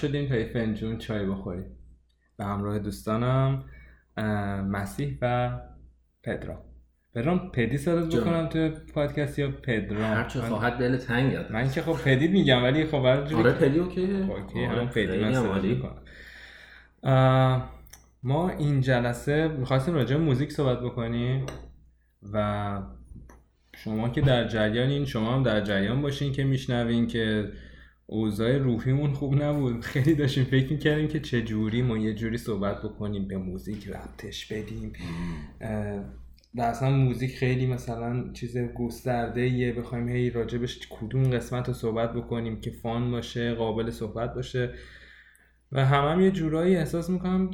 شدیم تا یه فنجون چای بخوریم. به همراه دوستانم مسیح و پدرام. پدرام پدی صدات بکنم تو پادکست یا پدرام؟ هر چه خواهد دل تنگ من که خب پدی میگم ولی خب آره پدی OK. OK هم پدی من ما این جلسه می‌خواستیم راجع موزیک صحبت بکنیم و شما که در جریانین شما هم در جریان باشین که میشنوین که اوضاع روحیمون خوب نبود. خیلی داشتیم فکر می‌کردیم که چه جوری ما یه جوری صحبت بکنیم به موزیک ربطش بدیم. و اصلا موزیک خیلی مثلا چیز گسترده یه بخوایم هی راجبش کدوم قسمت رو صحبت بکنیم که فان باشه قابل صحبت باشه. و همه هم یه جورایی احساس می‌کنم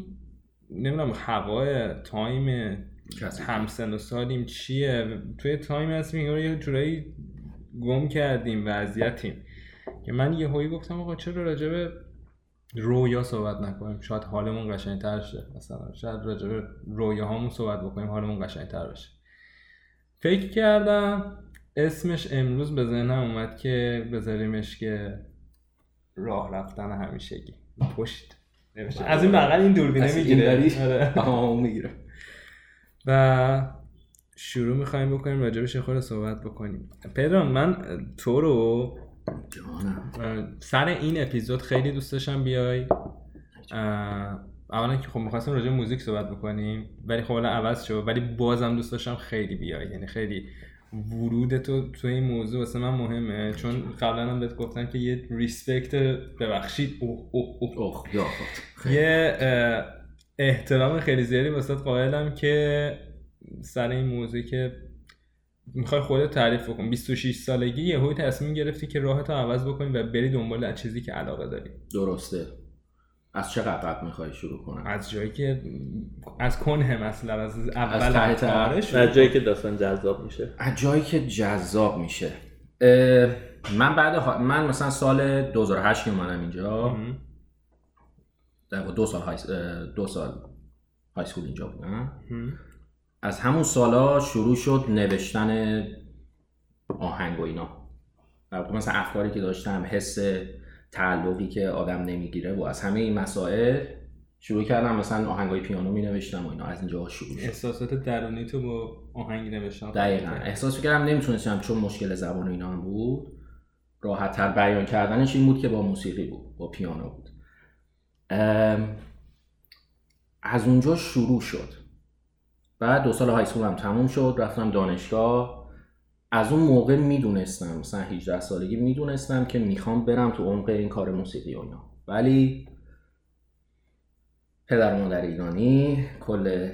نمی‌دونم هوای تایم همسن و سالیم چیه؟ توی تایم هست یه جورایی گم کردیم وضعیتیم. که من یه هایی گفتم آقا چرا راجب رویا صحبت نکنیم؟ شاید حالمون قشنگتر شه. مثلا شاید راجب رویاهامون صحبت بکنیم حالمون قشنگتر بشه. فکر کردم اسمش امروز به ذهنم اومد که بذاریمش که راه رفتن همیشگی. پشت. از این بغل این دوربینه می‌گیره. آره. می‌گیره. و شروع می‌خوایم بکنیم راجبش خود صحبت بکنیم. پدرام من تو رو سر این اپیزود خیلی دوست داشتم بیای. اولا که خب می‌خواستم راجع موزیک صحبت بکنیم ولی خب الان عوض شد. ولی بازم دوست داشتم خیلی بیای. یعنی خیلی ورود تو تو این موضوع واسه من مهمه. چون قبلا هم بهت گفتم که یه ریسپکت ببخشید. اوه اوه اوه, یه احترام خیلی زیادی واسه قائلم که سر این موضوعی که می‌خوای خودت تعریف بکن. 26 سالگی یهو تصمیم گرفتی که راهتو عوض بکنی و بری دنبال از چیزی که علاقه داری. درسته. از چه قبل می‌خوای شروع کنم؟ از جایی که از کنه مثلا از اول از, از جایی که داستان جذاب میشه. از جایی که جذاب میشه. من بعد من مثلا سال 2008 که اومدم اینجا دو سال های دو سال های سکول اینجا بودم. از همون سالا شروع شد نوشتن آهنگ و اینا. مثلا افکاری که داشتم حس تعلقی که آدم نمی‌گیره و از همه این مسائل شروع کردم مثلا آهنگای پیانو می نوشتم و اینا. از اینجا شروع شد. احساسات درونی تو با آهنگ نوشتن دقیقا. احساس کردم نمی‌تونستم چون مشکل زبان و اینا هم بود. راحت تر بیان کردنش این بود که با موسیقی بود با پیانو بود. از اونجا شروع شد. بعد دو سال های هم تموم شد رفتم دانشگاه. از اون موقع می‌دونستم مثلا 18 سالگی می‌دونستم که می‌خوام برم تو عمق این کار موسیقی و اینا. ولی پدر و مادر ایرانی کل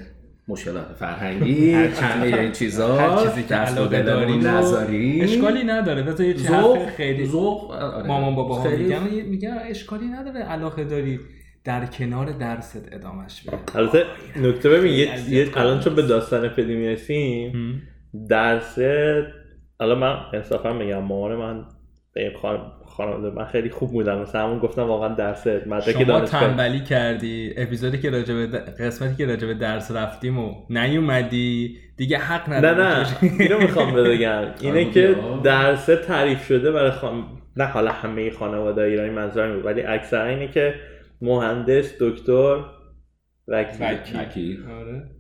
مشکلات فرهنگی همه این چیزا هر چیزی که علاقه داری نذاری. اشکالی نداره. بذار یه ذوق خیلی ذوق آره. مامان بابا میگن میگن اشکالی نداره علاقه داری. در کنار درست ادامش بده البته نکته ببین یه الان چون به داستان پدی می‌رسیم درس الان من انصافا میگم مامان من به خانواده من خیلی خوب بودم مثلا همون گفتم واقعا درس مدرک شما تنبلی کردی. اپیزودی که راجع به قسمتی که راجع به درس رفتیم و نیومدی. دیگه حق نداری نه. نه اینو می‌خوام بگم. اینه که درس تعریف شده برای خان... نه حالا همه خانواده ایرانی منظورم ولی اکثر اینه که مهندس دکتر وکیل. آره.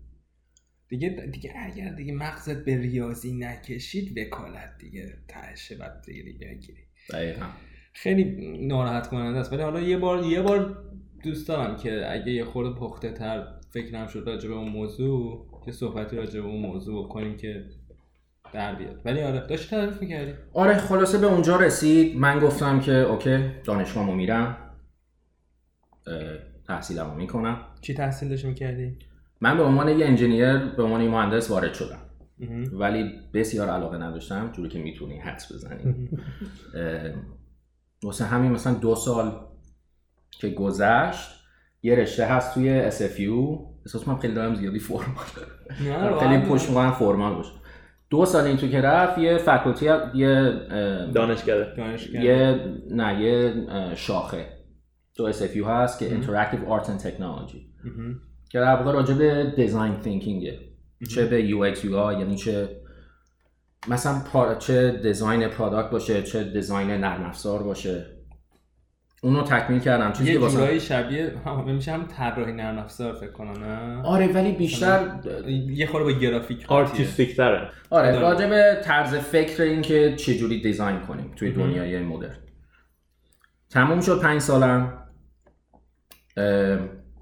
دیگه دیگه اگر دیگه مغزت به ریاضی نکشید وکالت دیگه تهشه بعد دیگه دیگه گیری خیلی ناراحت کننده است. ولی حالا یه بار یه بار دوست دارم که اگه یه خورده پخته تر فکرم شد راجع به اون موضوع که صحبتی راجع به اون موضوع کنیم که در بیاد. ولی آره داشت تعریف می‌کردی؟ آره خلاصه به اونجا رسید. من گفتم که اوکی دانشگاهمو میرم. تحصیلمو می‌کنم. چی تحصیل داشتی می‌کردی؟ من به عنوان یه انجینیر به عنوان یه مهندس وارد شدم. ولی بسیار علاقه نداشتم جوری که می‌تونی حدس بزنی. واسه همین مثلا دو سال که گذشت یه رشته هست توی SFU احساس من خیلی دارم زیادی فرمال. خیلی پشت می‌کنم فرمال باشه. دو سال این تو که رفت یه فکلتی یه دانشگاه. یه نه یه شاخه. تو SFU هست که Interactive Arts and Technology. که در واقع راجع به دیزاین تینکینگه چه به UX UI یعنی چه مثلا چه دیزاین پرادکت باشه چه دیزاین نرم افزار باشه. اونو تکمیل کردم. چیزی یه که واسه جورایی شبیه هم میشه هم طراحی نرم افزار فکر کنم نه؟ آره ولی بیشتر یه خورده با گرافیک artistic تره آره راجع به طرز فکر این که چجوری design کنیم توی دنیای مدرن. تموم شد پنج سالم.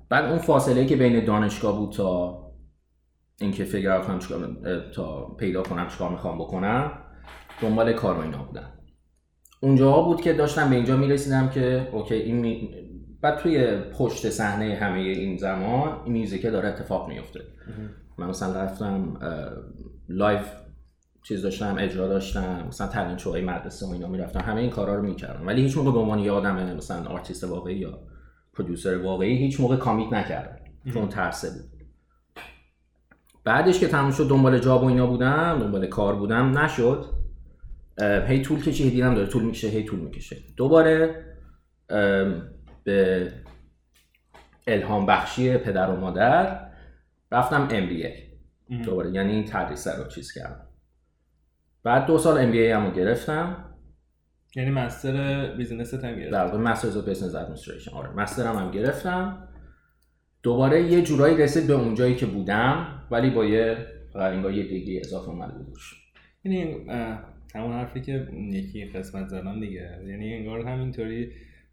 بعد اون فاصله که بین دانشگاه بود تا اینکه فکر کنم چیکار تا پیدا کنم چیکار می‌خوام بکنم دنبال کار و اینا بودم. اونجا بود که داشتم به اینجا می‌رسیدم که OK این می... بعد توی پشت صحنه همه این زمان این میوزیکه داره اتفاق میفته من مثلا رفتم live چیز داشتم اجرا داشتم مثلا talent show های مدرسه و اینا می‌رفتم. همه این کارا رو می‌کردم. ولی هیچ موقع به عنوان یه آدم مثلا آرتیست واقعی یا producer واقعی هیچ موقع commit نکردم چون ترسه بود. بعدش که تموم شد دنبال job و اینا بودم دنبال کار بودم نشد. هی طول کشید دیدم داره طول می‌کشه هی طول می‌کشه. دوباره ام، به الهام بخشی پدر و مادر رفتم MBA دوباره یعنی این تدریس رو چیز کردم. بعد دو سال MBA هم رو گرفتم. یعنی master business هم گرفت. در واقع Masters of Business Administration. آره master م هم گرفتم. دوباره یه جورایی رسید به اونجایی که بودم ولی با یه انگار یه دیگری اضافه اومده بود. روش. یعنی همون حرفی که یکی قسمت زدم دیگه. یعنی انگار همینطوری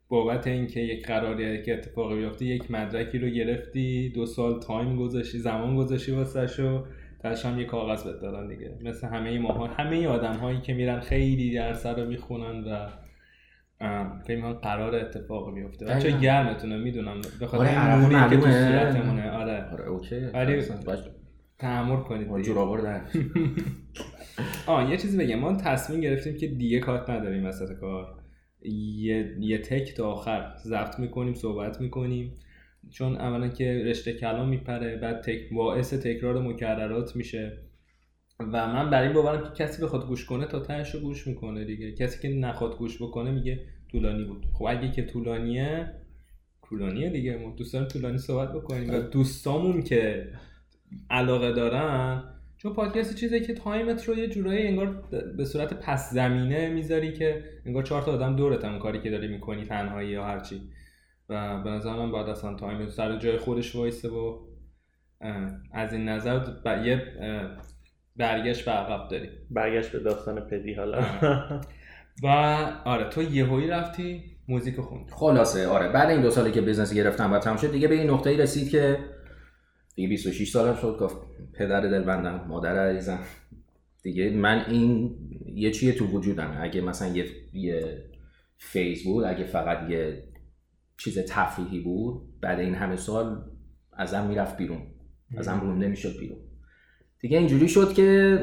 بابت اینکه یک قراریه که اتفاقی بیفته یک مدرکی رو گرفتی دو سال تایم گذاشتی زمان گذاشتی واسه شو تاش هم یه کاغذ بهت دادن دیگه. مثل همه ماها همه آدم هایی که میرن خیلی درس رو می‌خونن و فکر می‌کنن قرار اتفاق بیفته. بچه. گرمتونه می‌دونم. بخاطر آره، این عرق نوری که تو. صورتمونه. آره. آره اوکی. باش- تحمل کنید. جورابا رو در آه یه چیزی بگم. ما تصمیم گرفتیم که دیگه کات نداریم وسط کار. یه, یه تک تا آخر ضبط می‌کنیم صحبت می‌کنیم. چون اولا که رشته کلام میپره بعد تک باعث تکرار مکررات میشه. و من برای این باورم که کسی بخواد گوش کنه تا تهش رو گوش می‌کنه دیگه. کسی که نخواد گوش بکنه میگه طولانی بود. خب اگه که طولانیه طولانیه دیگه. ما دوست داریم طولانی صحبت بکنیم. و دوستامون که علاقه دارن چون پادکست چیزی که تایمت رو یه جورایی انگار به صورت پس زمینه می‌ذاری که انگار چهار تا آدم دورت هم کاری که داری می‌کنی تنهایی یا هرچی. و به نظر من باید اصلا time سر جای خودش وایسه و از این نظر ب... یه برگشت به عقب داری برگشت به داستان پدی حالا. و آره تو یهویی رفتی موزیک خوندی. خلاصه آره بعد این دو سالی که business گرفتم و تمام شد دیگه به این نقطه‌ای رسید که دیگه 26 سالم شد گفت پدر دلبندم مادر عزیزم. دیگه من این یه چیه تو وجودم اگه مثلا یه, یه phase بود اگه فقط یه چیز تفریحی بود. بعد این همه سال ازم می‌رفت بیرون. ازم رونده می‌شد بیرون. دیگه اینجوری شد که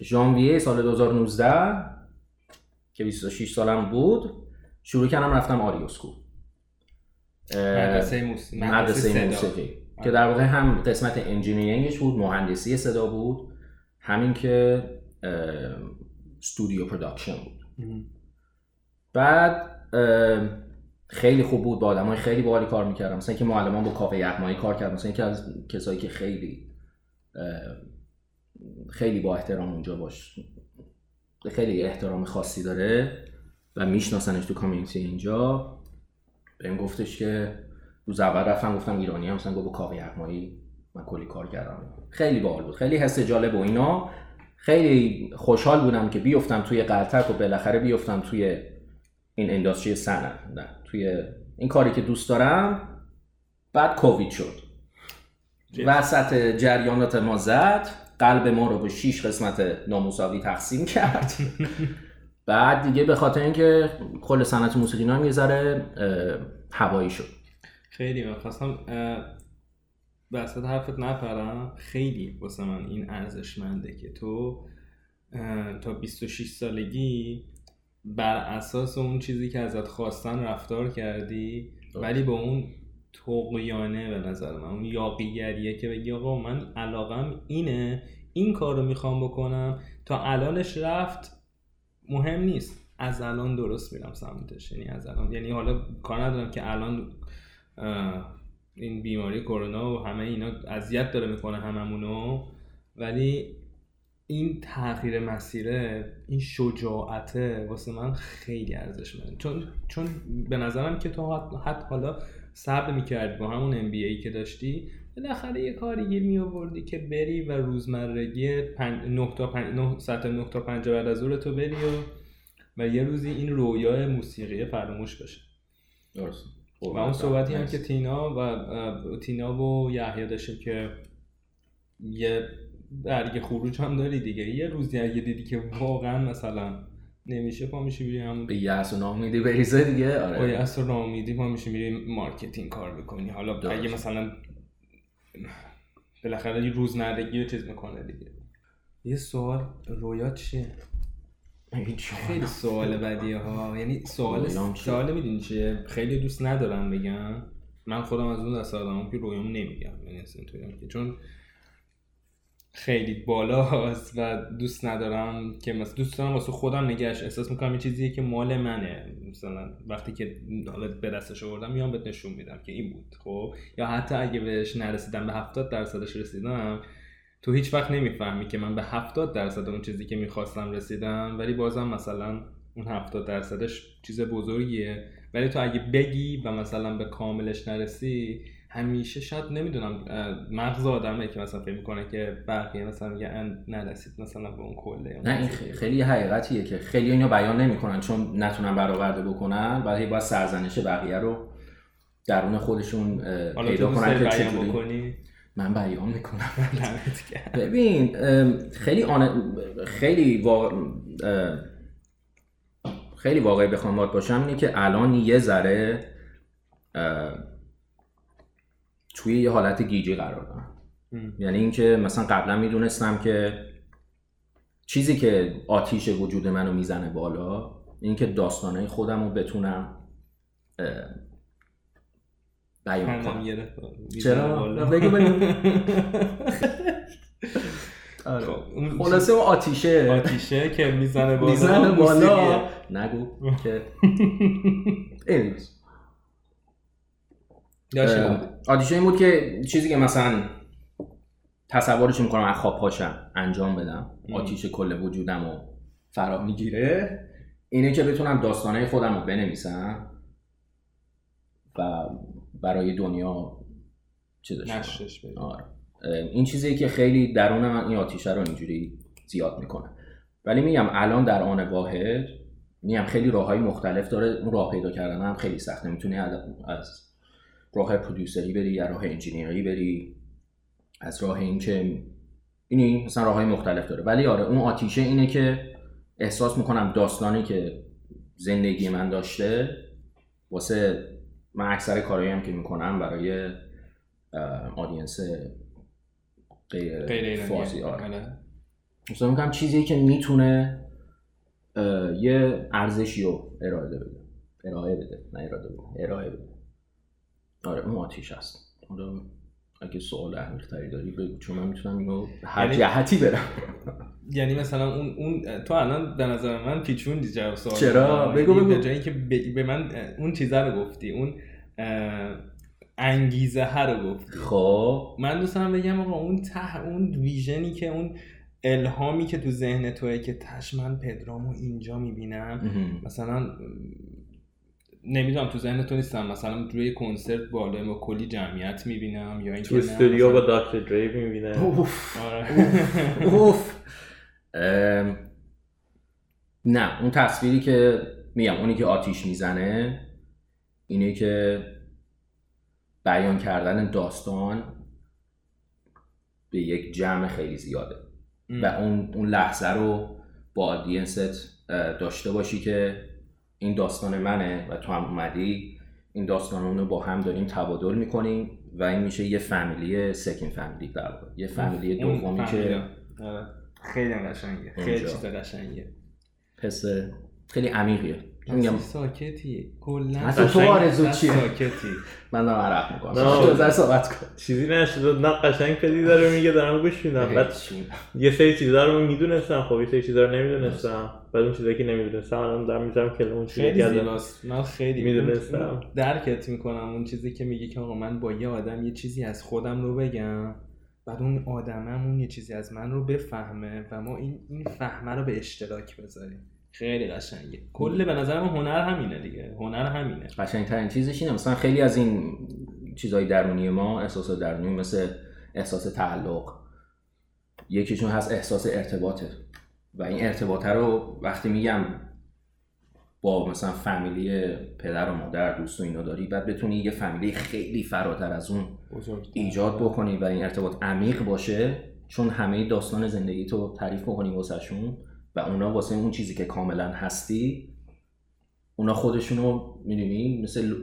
ژانویه سال 2019 که 26 سالم بود شروع کردم رفتم آریوسکو مدرسه موسیقی مدرسه. موسیقی که در واقع هم قسمت engineering ش بود مهندسی صدا بود همین که studio production بود. بعد خیلی خوب بود با آدمای خیلی باحالی کار می‌کردم. مثلا که معلمان با کاوه یغمایی کار کردم مثلا یکی از کسایی که خیلی خیلی با احترام اونجا باش خیلی احترام خاصی داره و میشناسنش تو کامیونیتی اینجا بهم گفتش که روز اول رفتم گفتم ایرانی هم مثلا گفت با کاوه یغمایی من کلی کار کردم. خیلی باحال بود خیلی حس جالب و اینا. خیلی خوشحال بودم که بیفتم توی قلتک و بالاخره بیفتم توی این انداستری نه توی این کاری که دوست دارم بعد کووید شد. وسط جریانات ما زد قلب ما رو به شیش قسمت نامساوی تقسیم کرد. بعد دیگه به خاطر اینکه کل صنعت موسیقی هم یه ذره هوایی شد. خیلی من خواستم وسط حرفت نپرم. خیلی واسه من این ارزشمنده که تو تا 26 سالگی بر اساس اون چیزی که ازت خواستن رفتار کردی ولی با اون تقیانه به نظر من اون یاقیگریه که بگی آقا من علاقم اینه این کار رو می‌خوام بکنم. تا الانش رفت مهم نیست. از الان درست میرم سمتش. یعنی از الان یعنی حالا کار ندارم که الان این بیماری کرونا و همه اینا اذیت داره می‌کنه هممونو. ولی این تغییر مسیره این شجاعته واسه من خیلی ارزشمنده. چون چون به نظرم که تو حتی حالا صبر می‌کردی با همون ام ای که داشتی بالاخره یه کاری گیر می آوردی که بری و روزمرگی 9 تا 5 9 ساعت 9 تا 5 بعد از ظهر تو بری و و یه روزی این رویای موسیقی فراموش بشه. درست. و اون صحبتی هم که تینا و تینا و یحیی داشتیم که یه درگ خروج هم داری دیگه. یه روزی اگه دیدی که واقعا مثلا نمیشه پا میشه میری هم به یأس و ناامیدی بریزه دیگه. آره. با یأس و ناامیدی پا میشه میری marketing کار می‌کنی حالا درست. اگه مثلا بالاخره یه روز زندگی رو چیز می‌کنه دیگه. یه سوال رویا چیه؟ خیلی سوال بدیه ها. یعنی سوال؟ سوال می‌دونی چیه؟ خیلی دوست ندارم بگم. من خودم از اون دست آدمم که رویام نمیگم. یعنی که چون خیلی بالاست و دوست ندارم که مثلا دوست دارم واسه خودم نگهش احساس می‌کنم یه چیزیه که مال منه. مثلا وقتی که حالا به دستش آوردم میام بهت نشون میدم که این بود خب؟ یا حتی اگه بهش نرسیدم به 70 درصدش رسیدم تو هیچ وقت نمی‌فهمی که من به 70 درصد اون چیزی که می‌خواستم رسیدم ولی بازم مثلا اون 70 درصدش چیز بزرگیه. ولی تو اگه بگی و مثلا به کاملش نرسی همیشه شاید نمی‌دونم مغز آدمه که مثلا فکر می‌کنه که بقیه مثلا میگه نرسید مثلا به اون کله نه این خیلی, حقیقتیه که خیلی اینو بیان نمی‌کنن چون نتونن برآورده بکنن بعد باید سرزنش بقیه رو درون خودشون پیدا کنن که چجوری. من بیان می‌کنم. ببین خیلی آن... خیلی وا... خیلی واقعی بخوام باشم اینه که الان یه ذره توی یه حالت گیجی قرار دارم ام. یعنی اینکه مثلا قبلا می‌دونستم که چیزی که آتیش وجود منو می‌زنه بالا اینکه داستانه خودم رو بتونم بیان کنم. چرا؟ بگو بگو. آره. خب، خلاصه اون آتیشه آتیشه که می‌زنه بالا می‌زنه بالا. نگو که. اه، بود. آتیشه این بود که چیزی که مثلا تصورش می‌کنم از خواب پاشم انجام بدم. آتیش کل وجودم رو فرا می‌گیره اینه که بتونم داستانه خودم رو بنویسم و برای دنیا بده. آره. این چیزی که خیلی درون من این آتیشه رو اینجوری زیاد می‌کنه ولی میگم الان در آن واحد میگم خیلی راه های مختلف داره اون راه پیدا کردن هم خیلی سخته می‌تونی از راه پرودوسری بری یا راه انجینیری بری. از راه این که اینی مثلا راه های مختلف داره. ولی آره اون آتیشه اینه که احساس می‌کنم داستانی که زندگی من داشته واسه من اکثر کارهایی هم که می‌کنم برای آدینس غیر, غیر. فارسی آره. آره. مثلا میگم چیزی که می‌تونه یه ارزشی رو ارائه بده. ارائه بده نه ارائه بده ارائه بده. آره اون آتیش هست حالا اگه سوال عمیق‌تری داری بگو چون من می‌تونم اینو هر یعنی- جهتی برم یعنی مثلا اون اون تو الان به نظر من پیچوندی جواب سوال چرا؟ رو. بگو یعنی بگو. به جایی که به من اون چیزه رو گفتی اون انگیزه ها رو گفتی خب من دوست دارم بگم آقا اون ته اون ویژنی که اون الهامی که تو ذهن توه که تش من پدرامو اینجا می‌بینم. مثلا نمی‌دونم تو ذهن تو نیستم. مثلا روی کنسرت بالا با کلی جمعیت می‌بینم یا اینکه تو نه، استودیو با داکتر دریو می‌بینه. اوف. آره. اوف. ام، نه اون تصویری که میگم اونی که آتیش می‌زنه اینه که بیان کردن داستان به یک جمع خیلی زیاده. و اون اون لحظه رو با آدینست داشته باشی که این داستان منه و تو هم اومدی این داستان رو با هم داریم تبادل می‌کنیم و این میشه یه فامیلی سکین فامیلی در واقع. یه فامیلی دومی. که آره. خیلی قشنگه خیلی. چیز قشنگه حس خیلی عمیقیه میگم. ساکتی کلا اصلا تو آرزو چیه؟ ساکتی. من دارم عرق می‌کنم. تو صحبت کن. چیزی نشد نه قشنگ پدی داره میگه دارم گوش میدم. بعد یه سری چیزا رو می‌دونستم. خب یه سری چیزا رو نمی‌دونستم. بعد اون چیزایی که نمی‌دونستم الان دارم می‌ذارم که اون چیزی که من خیلی می‌دونستم. اون- اون درکت می‌کنم. اون چیزی که میگه که آقا من با یه آدم یه چیزی از خودم رو بگم بعد اون آدممون یه چیزی از من رو بفهمه و ما این این فهمه رو به اشتراک بذاریم. خیلی قشنگه. کل به نظر من هنر همینه دیگه. هنر همینه. قشنگترین چیزش اینه. مثلا خیلی از این چیزهای درونی ما احساس درونی مثل احساس تعلق یکیشون هست احساس ارتباطه و این ارتباطه رو وقتی میگم با مثلا فامیلی پدر و مادر دوست و اینا داری بعد بتونی یه فامیلی خیلی فراتر از اون ایجاد بکنی و این ارتباط عمیق باشه چون همه داستان زندگی تو تعریف بکنی واسهشون. و اونا واسه اون چیزی که کاملا هستی اونا خودشونو می‌دونی؟ مثل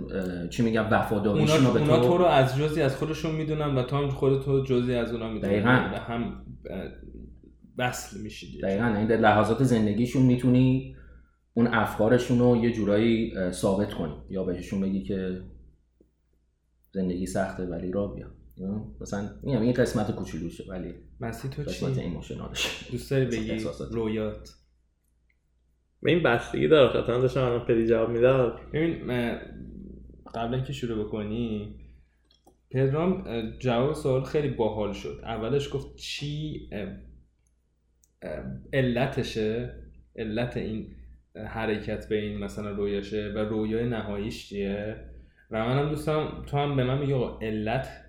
چی میگم وفاداریشون اونا, اونا تو رو از جزی از خودشون می‌دونن و تو هم خودتو جزی از اونا می‌دونن دقیقا. هم وصل میشید دقیقا. این در لحظات زندگیشون می‌تونی اون افکارشون رو یه جورایی ثابت کنی. یا بهشون بگی که زندگی سخته ولی را بیا. مثلا میگم این قسمت کوچولوشه ولی مسی تو چی؟ دوست داری بگی؟ رویات. به این بستگی داره خطا داشتم الان پدی جواب می‌داد. ببین قبل اینکه شروع بکنی پدرام جواب سوال خیلی باحال شد. اولش گفت چی علتشه؟ علت این حرکت به این مثلا رویاشه و رویای نهاییش چیه؟ و منم دوستم تو هم به من میگه علت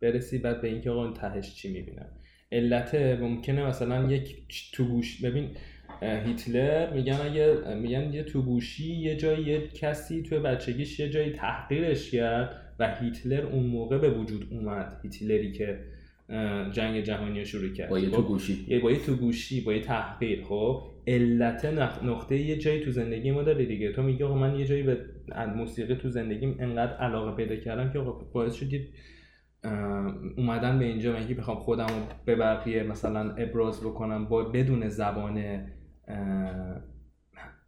برسی بعد به اینکه آقا تهش چی می‌بینم علت ممکنه مثلا یک تو گوش ببین هیتلر میگن اگه میگن یه تو گوشی یه جایی یه کسی توی بچگیش یه جایی تحقیرش کرد و هیتلر اون موقع به وجود اومد هیتلری که جنگ جهانی رو شروع کرد. با یه تو خب، گوشی با یه تو گوشی با یه تحقیر. خب علت نقطه یه جایی تو زندگی ما داره دیگه. تو میگی آقا من یه جایی به موسیقی تو زندگیم انقدر علاقه پیدا کردم که آقا باعث شدید اومدن به اینجا من بخوام خودم به بقیه مثلا ابراز بکنم با بدون زبان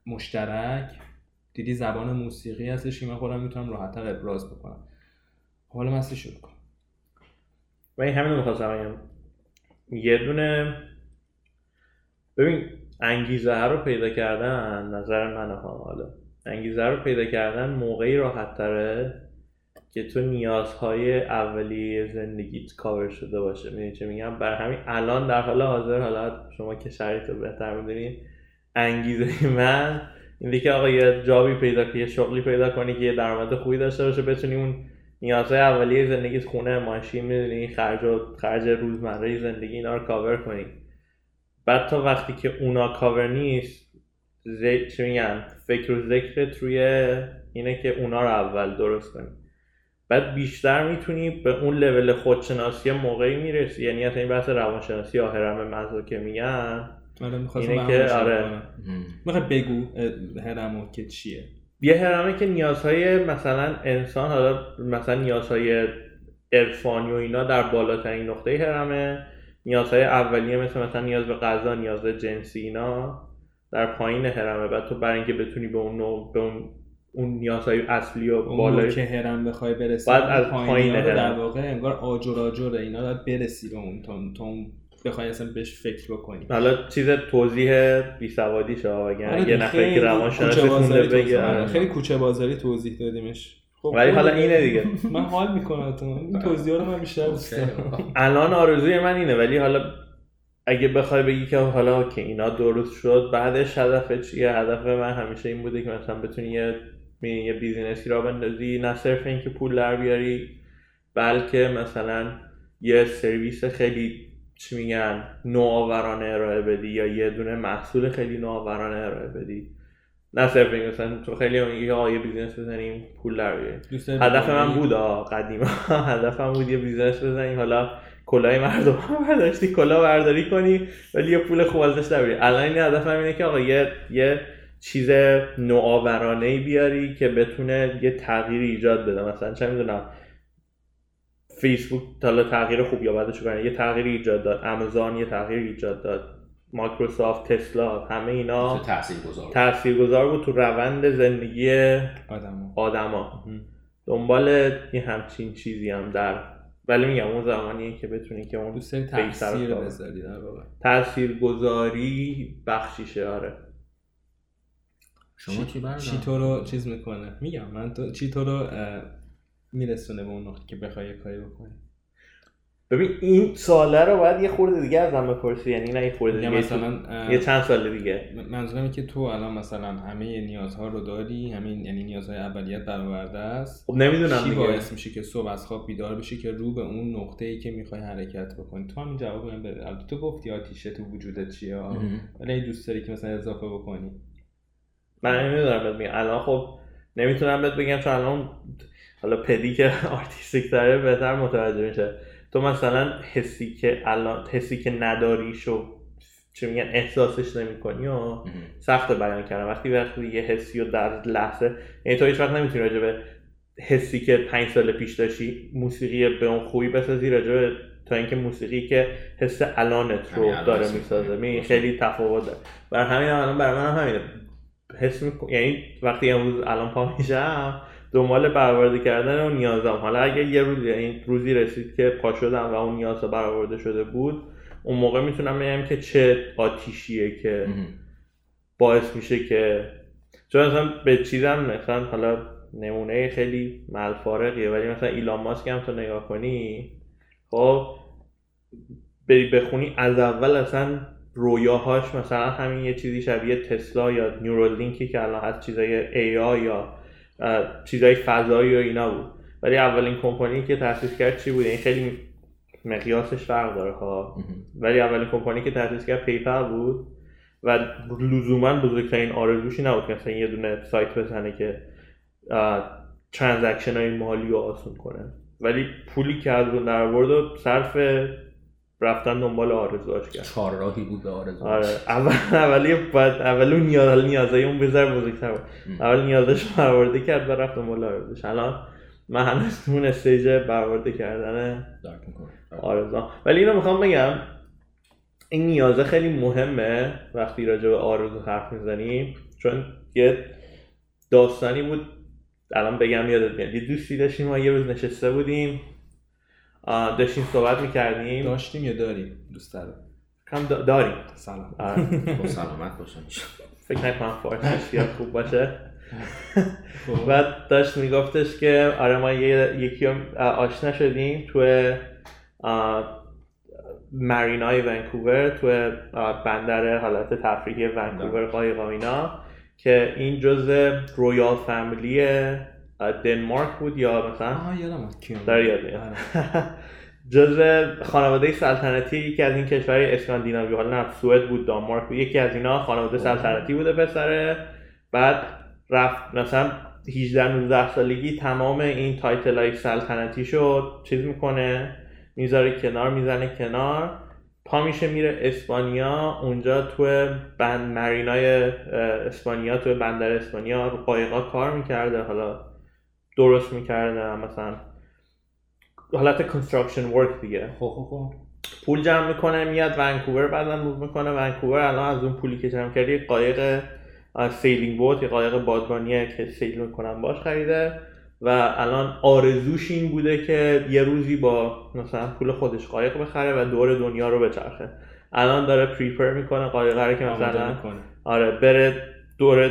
مشترک. دیدی زبان موسیقی هستش که من خودم می‌تونم راحتتر ابراز بکنم. حالا مستی شروع کنم من این همین می‌خواستم بگم یه دونه ببین انگیزه رو پیدا کردن نظر من حالا. انگیزه رو پیدا کردن موقعی راحت تره. که تو نیازهای اولیه زندگیت کاور شده باشه. می‌دونی چه میگم؟ بر همین الان در حال حاضر حالا شما که شرایط رو بهتر می‌دونید انگیزه من اینه که آقا یه جابی پیدا کنی یه شغلی پیدا کنی که یه درآمد خوبی داشته باشه بتونی اون نیازهای اولیه زندگی خونه ماشین می‌دونی خرج و خرج روزمره زندگی اینا رو کاور کنی. بعد تا وقتی که اونا کاور نیست چی میگن؟ فکر و ذکرت روی اینه که اونا رو اول درست کنی. بعد بیشتر می‌تونی به اون لول خودشناسی موقعی می‌رسی. یعنی اصلا این بحث روانشناسی یا هرم مزا که میگن آره اینه که آره. می‌خوای بگو هرمو که چیه؟ یه هرمه که نیازهای مثلا انسان حالا مثلا نیازهای عرفانی و اینا در بالاترین نقطه هرمه. نیازهای اولیه مثل مثلا نیاز به غذا نیاز جنسی اینا در پایین هرمه. بعد تو برای اینکه بتونی به اون به اون اون نیازهای اصلی و بالای که هرم بخوای برسی بعد از پایین هرم در واقع انگار آجر آجره اینا باید برسی به اون تا اون بخوای اصلا بهش فکر بکنی. حالا چیز توضیح بی سوادی شو آره یه نفر که روانشناسی خونده بگه آره. خیلی کوچه بازاری توضیح دادیمش. خب ولی حالا اینه دیگه. من حال می‌کنم تو این توضیح رو من بیشتر دوست الان آرزوی من اینه ولی حالا اگه بخوای بگی که حالا که اینا درست شد بعدش هدف چیه؟ هدف من همیشه این بوده که مثلا بتونی یه یه business ی راه بندازی نه صرف اینکه پول در بیاری بلکه مثلا یه سرویس خیلی چی میگن نوآورانه ارائه بدی یا یه دونه محصول خیلی نوآورانه ارائه بدی. نه صرف این مثلا تو خیلی میگی آقا یه business بزنیم پول در هدف من بود قدیما هدفم بود یه business بزنیم. حالا کلاه مردم هم برداشتی کلاه برداری کنی ولی یه پول خوب ازش در الان این هدفم اینه که آقا یه یه چیز نوآورانه بیاری که بتونه یه تغییری ایجاد بده. مثلا چه می‌دونم فیسبوک حالا تغییر خوب یا بعدش کنه یه تغییری ایجاد داد. آمازون یه تغییر ایجاد داد. مایکروسافت تسلا همه اینا تاثیرگذار بود. تو روند زندگی آدما. آدما. دنبال یه همچین چیزی هم در ولی میگم اون زمانیه که بتونی که اون تاثیر بذاری در واقع. تاثیرگذاری بخشیشه آره. شما چی چی تو رو چیز می‌کنه. میگم من تو چی تو رو میرسونه به اون نقطه که بخوای کاری بکنی. ببین این ساله رو باید یه خورده دیگه ازم بپرسی یعنی نه یه خورده دیگه مثلا یه چند سال دیگه. منظورم که تو الان مثلا همه نیازها رو داری همین یعنی نیازهای اولیت برآورده است. خب نمی‌دونم چی باعث میشه که صبح از خواب بیدار بشی که رو به اون نقطه ای که می‌خوای حرکت بکنی؟ تو همین جواب من بده البته تو گفتی آتیشه تو وجودت چیه؟ ولی دوست داری که مثلا اضافه بکنی. من نمی‌دونم بهت الان خب نمی‌تونم بهت بگم چون الان حالا پدی که آرتیستیک داره بهتر متوجه میشه. تو مثلا حسی که الان حسی که نداریشو چه میگن احساسش نمی‌کنی؟ و سخت بیان کردن. وقتی وقتی یه حسی رو در لحظه یعنی تو هیچ وقت نمی‌تونی راجع به حسی که پنج سال پیش داشتی موسیقی به اون خوبی بسازی راجع تا اینکه موسیقی که حس الانت رو داره می‌سازه. می خیلی تفاوت داره. برای همین الان برای من هم همینه. حس می... یعنی وقتی امروز الان پا میشم دنبال برآورده کردن اون نیازم. حالا اگه یه روزی این روزی رسید که پا شدم و اون نیاز برآورده شده بود اون موقع می‌تونم بگم که چه آتیشیه که باعث میشه که چون مثلا به چیزم مثلا حالا نمونه خیلی ملفارقیه ولی مثلا ایلان ماسک هم تو نگاه کنی خب بری بخونی از اول اصلا رویاهاش مثلا همین یه چیزی شبیه تسلا یا نیورولینکی که الان هست چیزای ای آی یا چیزای فضایی و اینا بود. ولی اولین کمپانی که تاسیس کرد چی بود؟ این خیلی مقیاسش فرق داره ها ولی اولین کمپانی که تاسیس کرد PayPal بود و لزوما بزرگترین آرزوشی نبود که مثلا یه دونه سایت بزنه که transaction های مالی رو آسون کنه. ولی پولی که از اون در و صرف رفتن دنبال آرزوهاش کرد. چهار راهی بود به آرزو آره اول اولی بعد اول اون نیاز نیازای اون بذار بزرگتر بود. اول نیازش برآورده کرد و رفت دنبال آرزوش الان من هنوز اون استیج برآورده کردن آرزو ولی اینو می‌خوام بگم این نیازه خیلی مهمه وقتی راجع به آرزو حرف می‌زنیم چون یه داستانی بود. الان بگم یادت میاد. یه دوستی داشتیم ما یه روز نشسته بودیم. داشتیم صحبت می‌کردیم. داشتیم یا داریم؟ دوست دارم. کم داریم. سلام. با سلامت باشم. فکر نکنم فارسیش خوب باشه. و داشت میگفتش که آره ما یکی آشنا شدیم تو مارینای ونکوور تو بندر حالت تفریحی ونکوور قایق اینا که این جز رویال فامیلی دنمارک بود یا مثلا آها یادم داره یاد جز خانواده سلطنتی یکی از این کشورهای اسکاندیناوی حالا نه سوئد بود دانمارک بود یکی از اینا خانواده سلطنتی بوده پسره بعد رفت مثلا 18 19 سالگی تمام این title های سلطنتی شد چیز می‌کنه می‌ذاره کنار می‌زنه کنار. پا میشه میره اسپانیا. اونجا تو بند marina ی اسپانیا تو بندر اسپانیا قایقا کار می‌کرده. حالا درست می‌کرده مثلا حالت construction work دیگه. خب خب خب. پول جمع می‌کنه میاد ونکوور بعدا move می‌کنه. ونکوور الان از اون پولی که جمع کردی قایق sailing boat یه قایق بادبانیه که sail می‌کنن باش خریده. و الان آرزوش این بوده که یه روزی با مثلا پول خودش قایق بخره و دور دنیا رو بچرخه. الان داره prepare می‌کنه قایق رو که مثلا آره بره دور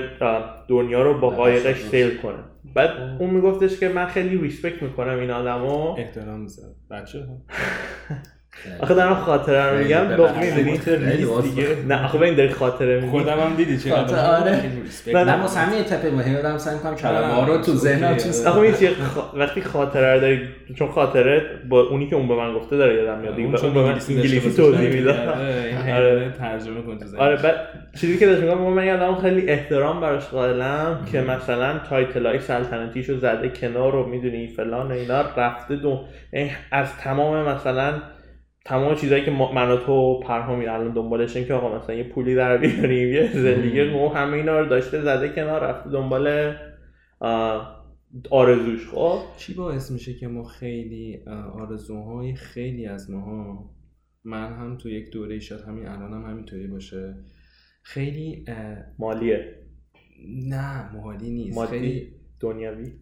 دنیا رو با قایقش sail کنه. بعد اون میگفتش که من خیلی respect می‌کنم این آدمو. احترام می‌ذارم. بچه آخه دارم خاطره رو میگم دو می‌دونی دیگه؟ نه آخه این داری خاطره میگی. خودم هم دیدی چه آره. نه. واسه همین تپه مهمه دارم سعی می‌کنم کلمه رو تو ذهنم چیز آخه این وقتی خاطره رو داری چون خاطره با اونی که اون به من گفته داره یادم میاد دیگه اون به من انگلیسی توضیح میده. آره ترجمه کن تو ذهن آره بعد چیزی که داشت میگم من یادم خیلی احترام براش قائلم که مثلا title های سلطنتیشو زده کنار رو می‌دونی فلان اینا رفته دو از تمام مثلا تمام چیزایی که من و تو پرهامی الان دنبالشن که آقا مثلا یه پولی در بیاریم یه زندگی مو همه اینا رو داشته زده کنار رفته دنبال آرزوش. خب؟ چی باعث میشه که ما خیلی آرزوهای خیلی از ماها من هم تو یک دوره شاید همین الان هم همینطوری باشه خیلی مالیه. نه مالی نیست مالی خیلی دنیاوی؟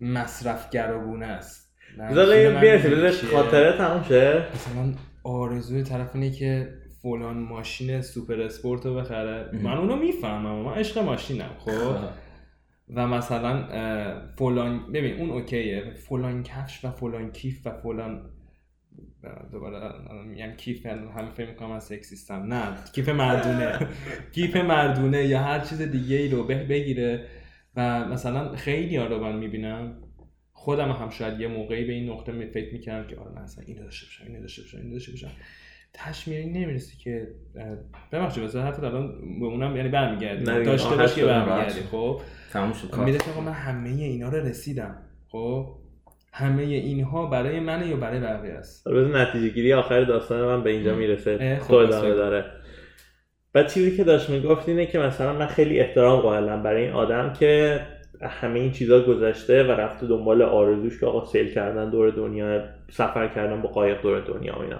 مصرفگرابونه است. بذار این بیرسی بذار خاطره تموم شه. مثلا آرزوی طرف اینه که فلان ماشین سوپر اسپورت رو بخره. من اونو می‌فهمم من عشق ماشینم خب؟ و مثلا فلان ببین اون اوکیه. فلان کفش و فلان کیف و فلان دوباره میگم کیف هم فکر می‌کنم من سکسیستم. نه کیف مردونه. کیف مردونه یا هر چیز دیگه ای رو بگیره. و مثلا خیلی ها رو من می‌بینم. خودم هم شاید یه موقعی به این نقطه می فکر می‌کردم که آره من اصلا اینو داشته باشم اینو داشته باشم اینو داشته باشم. تشمیری نمی‌رسی که ببخشید مثلا حتی الان به اونم یعنی برمیگردی. داشته باشی که برمیگردی خب؟ تمام شد میره که من همه اینا رو رسیدم خب؟ همه اینها برای منه یا برای بقیه است؟ روز نتیجه گیری آخر داستان من به اینجا می‌رسه. خب ادامه داره و چیزی که داشت می‌گفت اینه که مثلا من خیلی احترام قائلم برای این آدم که همه این چیزا گذشته و رفته دنبال آرزوش که آقا سیل کردن دور دنیا سفر کردن با قایق دور دنیا اینا.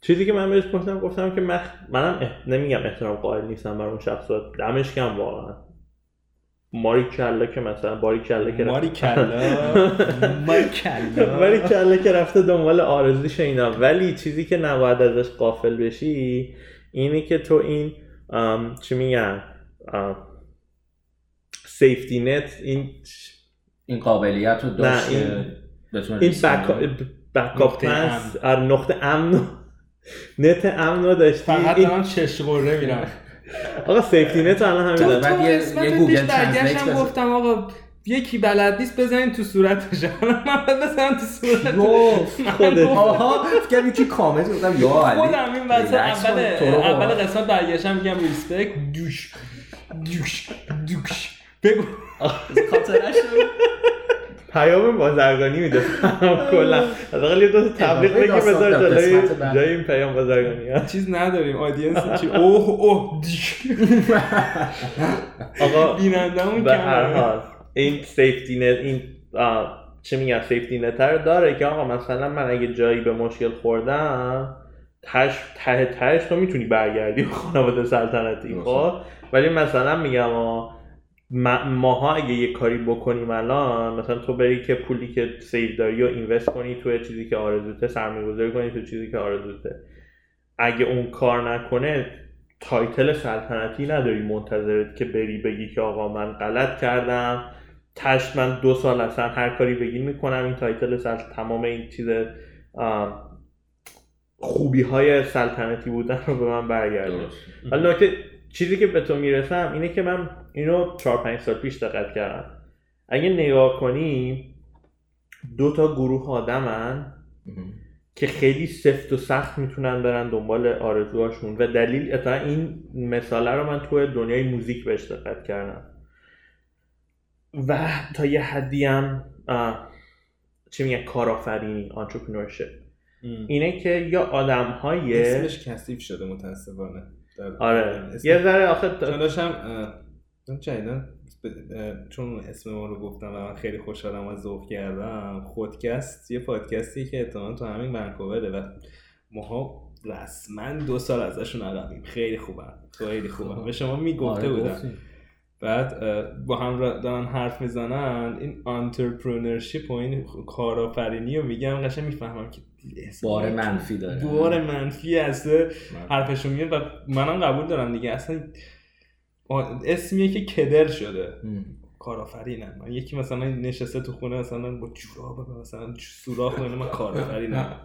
چیزی که من بهش گفتم گفتم که من منم نمیگم احترام قائل نیستم بر اون شخص دمش کم واقعا. ماری کلا که مثلا باری کلا که ماری کلا باریکلا باریکلا که رفته دنبال آرزوش اینا. ولی چیزی که نباید ازش غافل بشی اینه که تو این چی میگن؟ safety net این این قابلیت رو داشت این, این backup پس نقطه امن net امن رو داشتی. فقط من چش غره میرم. آقا safety net الان همین بعد یه, یه Google Translate گفتم آقا یکی بلد نیست بزنین تو صورتش. من بزنم تو صورت خودت. آها فکر یکی کامنت گفتم یا علی. خودم این واسه اول اول قسمت برگشتم میگم ریسپکت دوش دوش دوش. بگو. خاطرش پیام بازرگانی میده. کلا. حداقل یه دو تا تبلیغ بگی بذار جلوی جای این پیام بازرگانی ها. چیز نداریم. آدینس چی؟ اوه اوه. آقا بینندمون به هر حال این safety net این چه میگن safety net رو داره که آقا مثلا من اگه جایی به مشکل خوردم تهش ته تهش تو می‌تونی برگردی خانواده سلطنتی خب؟ ولی مثلا میگم ماها اگه یه کاری بکنیم الان مثلا تو بری که پولی که save داری و invest کنی توی چیزی که آرزوته سرمایه گذاری کنی تو چیزی که آرزوته. اگه اون کار نکنه title سلطنتی نداری منتظرت که بری بگی که آقا من غلط کردم. تهش من دو سال اصلا هر کاری بگی می‌کنم این title سلطنت تمام این چیز خوبی های سلطنتی بودن رو به من برگرده ولی نکته چیزی که به تو می‌رسم اینه که من اینو 4 5 سال پیش دقت کردم. اگه نگاه کنی دو تا گروه آدمن که خیلی سفت و سخت می‌تونن برن دنبال آرزوهاشون و دلیل اتا این مثاله رو من توی دنیای موزیک بهش دقت کردم. و تا یه حدی هم چه میگه کارآفرینی entrepreneurship اینه که یا آدم های اسمش کثیف شده متاسفانه. آره. یه ذره آخه چون داشتم چون اسم ما رو گفتم و من خیلی خوشحالم و ذوق کردم خودکست یه پادکستی که احتمالا تو همین ونکووره و ماها رسما دو سال ازشون عقبیم خیلی خوبن خیلی خوبن به شما می‌گفته آره بودم. بعد با هم دارن حرف می‌زنن این انترپرنورشیپ و این کارآفرینی رو میگم قشنگ می‌فهمم که بار منفی داره. بار منفی هسته حرفشون میاد و منم قبول دارم دیگه. اصلا اسمیه که کدر شده. کارآفرینم من یکی مثلا نشسته تو خونه مثلا با جوراب مثلا سوراخ کنه من کارآفرینم.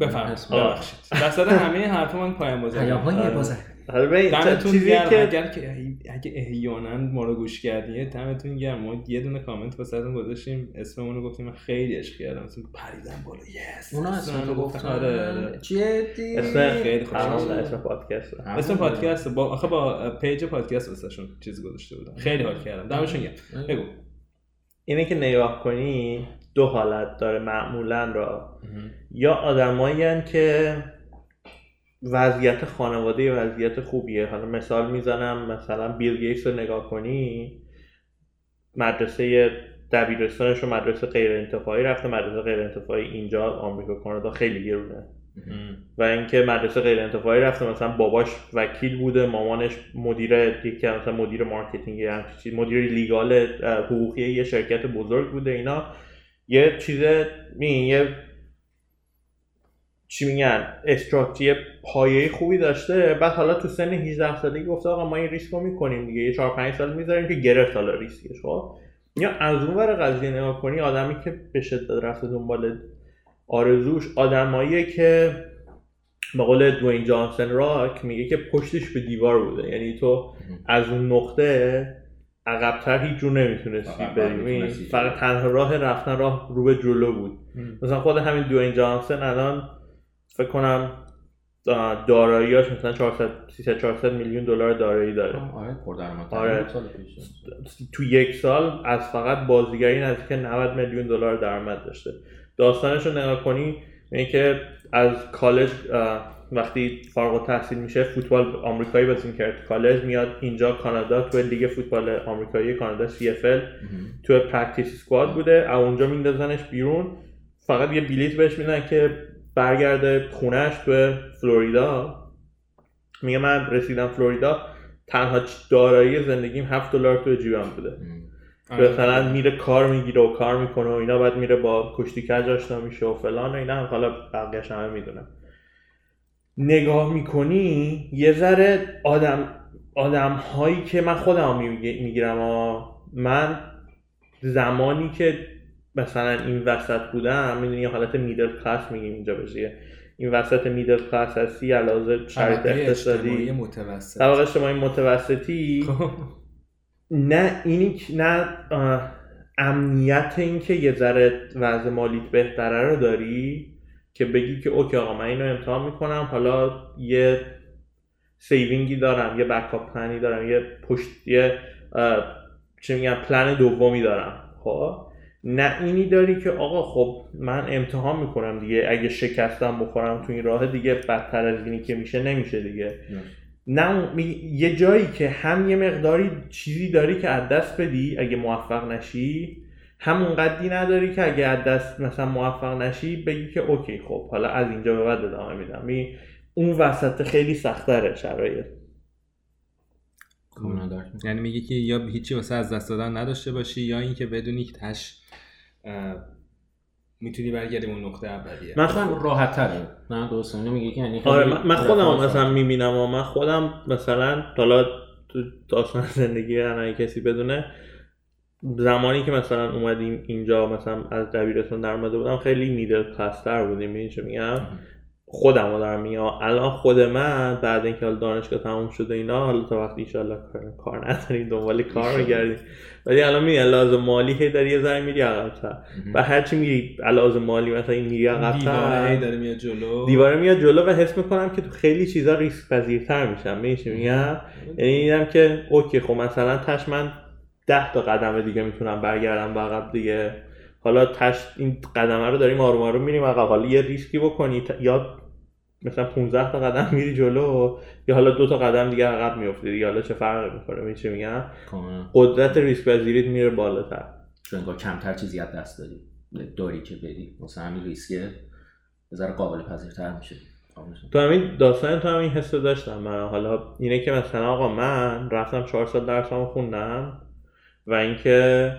بفهم ببخشید. وسط همه حرف من پایان بازه حالا دمتون گرم. که... اگر که اگه احیانا ما رو گوش کردین دمتون گرم. ما یه دونه کامنت واسهتون گذاشتیم. اسممون رو گفتیم خیلی عشق کردم. مثلا پریدن بالا. yes اونا اسم تو گفتن. آره جدی؟ اسم خیلی خوشم اسم پادکست اسم پادکست با آخه با پیج پادکست واسهشون چیز گذاشته بودم. خیلی حال کردم. دمشون گرم. بگو. اینه که نگاه کنی دو حالت داره معمولا را. یا آدمایی که وضعیت خانواده وضعیت خوبیه. حالا مثال می‌زنم مثلا بیل گیتس رو نگاه کنی مدرسه دبیرستانش و مدرسه غیر انتفاعی رفته مدرسه غیر انتفاعی اینجا آمریکا کانادا خیلی گرونه. و اینکه مدرسه غیر انتفاعی رفته مثلا باباش وکیل بوده مامانش مدیر یکی مثلا مدیر marketing مدیر لیگال حقوقی یه شرکت بزرگ بوده اینا. یه چیز یه چی میگن استراکتی پایه خوبی داشته. بعد حالا تو سن 18 سالگی گفته آقا ما این ریسک رو می‌کنیم دیگه یه 4 5 سال می‌ذاریم که گرفت حالا ریسکش خب؟ یا از اون ور قضیه نگاه کنی آدمی که به شدت رفته دنبال آرزوش آدماییه که به قول دوین جانسن راک میگه که پشتش به دیوار بوده. یعنی تو از اون نقطه عقبتر هیچ جور نمی‌تونستی بری. فقط تنها راه رفتن راه رو به جلو بود. مثلا خود همین دوین جانسن الان فکر کنم داراییاش مثلا 400 300 400 میلیون دلار دارایی داره. آره آره. تو یک سال از فقط بازیگری نزدیک 90 میلیون دلار درآمد داشته. داستانش رو نگاه کنی اینه که از کالج وقتی فارغ تحصیل میشه فوتبال آمریکایی بازی می‌کرد. کالج میاد اینجا کانادا تو لیگ فوتبال آمریکایی کانادا CFL تو practice squad بوده. اونجا میندازنش بیرون. فقط یه بلیت بهش میدن که برگرده خونهش تو فلوریدا. میگه من رسیدم فلوریدا تنها دارایی زندگیم هفت دلار تو جیبم بوده. مثلا میره کار می‌گیره و کار می‌کنه و اینا بعد میره با کشتی کج آشنا میشه و فلان و اینا حالا بقیهش همه می‌دونم نگاه می‌کنی یه ذره آدم آدم هایی که من خودم می‌گیرم من زمانی که مثلا این وسط بودم می‌دونی یه حالت میدل کلاس میگیم اینجا بشه این وسط میدل کلاس هستی علاوه شرایط اقتصادی. متوسط. طبقه اجتماعی متوسطی. خب. نه اینی نه امنیت اینکه یه ذره وضع مالیت بهتره رو داری که بگی که okay آقا من اینو امتحان می‌کنم. حالا یه saving ی دارم یه backup plan ی دارم یه پشت یه چه میگم پلن دومی دارم. خب؟ نه اینی داری که آقا خب من امتحان می‌کنم دیگه اگه شکستم بخورم تو این راه دیگه بدتر از اینی که میشه نمیشه دیگه. نه. یه جایی که هم یه مقداری چیزی داری که از دست بدی اگه موفق نشی همون قدی نداری که اگه از دست مثلا موفق نشی بگی که اوکی خب حالا از اینجا به بعد ادامه میدم. اون وسط خیلی سختره شرایط. یعنی میگی که یا هیچی واسه از دست دادن نداشته باشی یا اینکه بدونی که تش می‌تونی برگردی اون نقطه اولیه. من خودم راحت تره من درست. میگه که یعنی آره من خودم مثلا می‌بینم و من خودم مثلا حالا تو داستان زندگی هر کسی بدونه زمانی که مثلا اومدیم اینجا مثلا از دبیرستان در اومده بودم خیلی میدل کلاس تر بودیم می‌دونی چه میگم؟ خودم رو دارم میگم. الان خود من بعد اینکه دانشگاه تموم شده اینا حالا تا وقتی ایشالله کار نداریم دنبال کار میگردیم. ولی الان میگه لازم مالی هی داری یه ذره میری عقب‌تر و هرچی میری لازم مالی مثلا این میری عقب‌تر دیواره داره میاد جلو. دیواره میاد جلو و حس می‌کنم که تو خیلی چیزا ریسک پذیرتر میشم. میشه میگم؟ یعنی میگم که okay خب مثلا تهش من 10 تا قدم دیگه می‌تونم برگردم عقب دیگه. حالا تهش این قدمه رو داریم آروم آروم میریم عقب حالا یه ریسکی بکنی. یا مثلا 15 تا قدم میری جلو یا حالا دو تا قدم دیگه عقب میفتی دیگه حالا چه فرقی می‌کنه؟ می چه میگم؟ قدرت ریسک پذیریت میره بالاتر. چون انگار کمتر چیزی از دست داری داری که بری. مثلا همین ریسک بذار قابل پذیرتر میشه. تو همین داستان تو همین حس داشتم. من حالا اینه که مثلا آقا من رفتم چهار سال درسامو خوندم و اینکه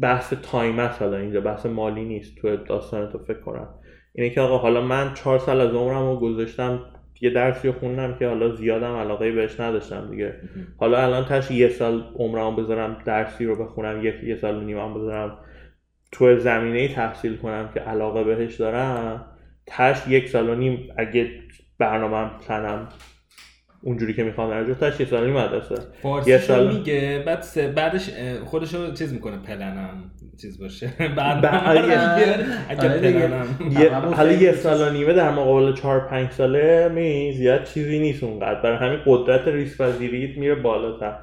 بحث تایم است حالا اینجا بحث مالی نیست. تو داستان تو فکر کنم. اینه که آقا حالا من چهار سال از عمرم رو گذاشتم یه درسی رو خوندم که حالا زیادم علاقه بهش نداشتم دیگه. حالا الان تش یه سال عمرم بذارم درسی رو بخونم یه, یه سال و نیمم بذارم. تو زمینه تحصیل کنم که علاقه بهش دارم تش یک سال و نیم اگه برنامه پلنم اونجوری که می‌خوام در تاش یه سالی مدرسه یه سال میگه بعد بعدش خودش رو چیز می‌کنه پلنم چیز باشه. بعد حالا یه سال و نیمه در مقابل 4 5 ساله می زیاد چیزی نیست اونقدر. برای همین قدرت ریسک پذیریت میره بالاتر.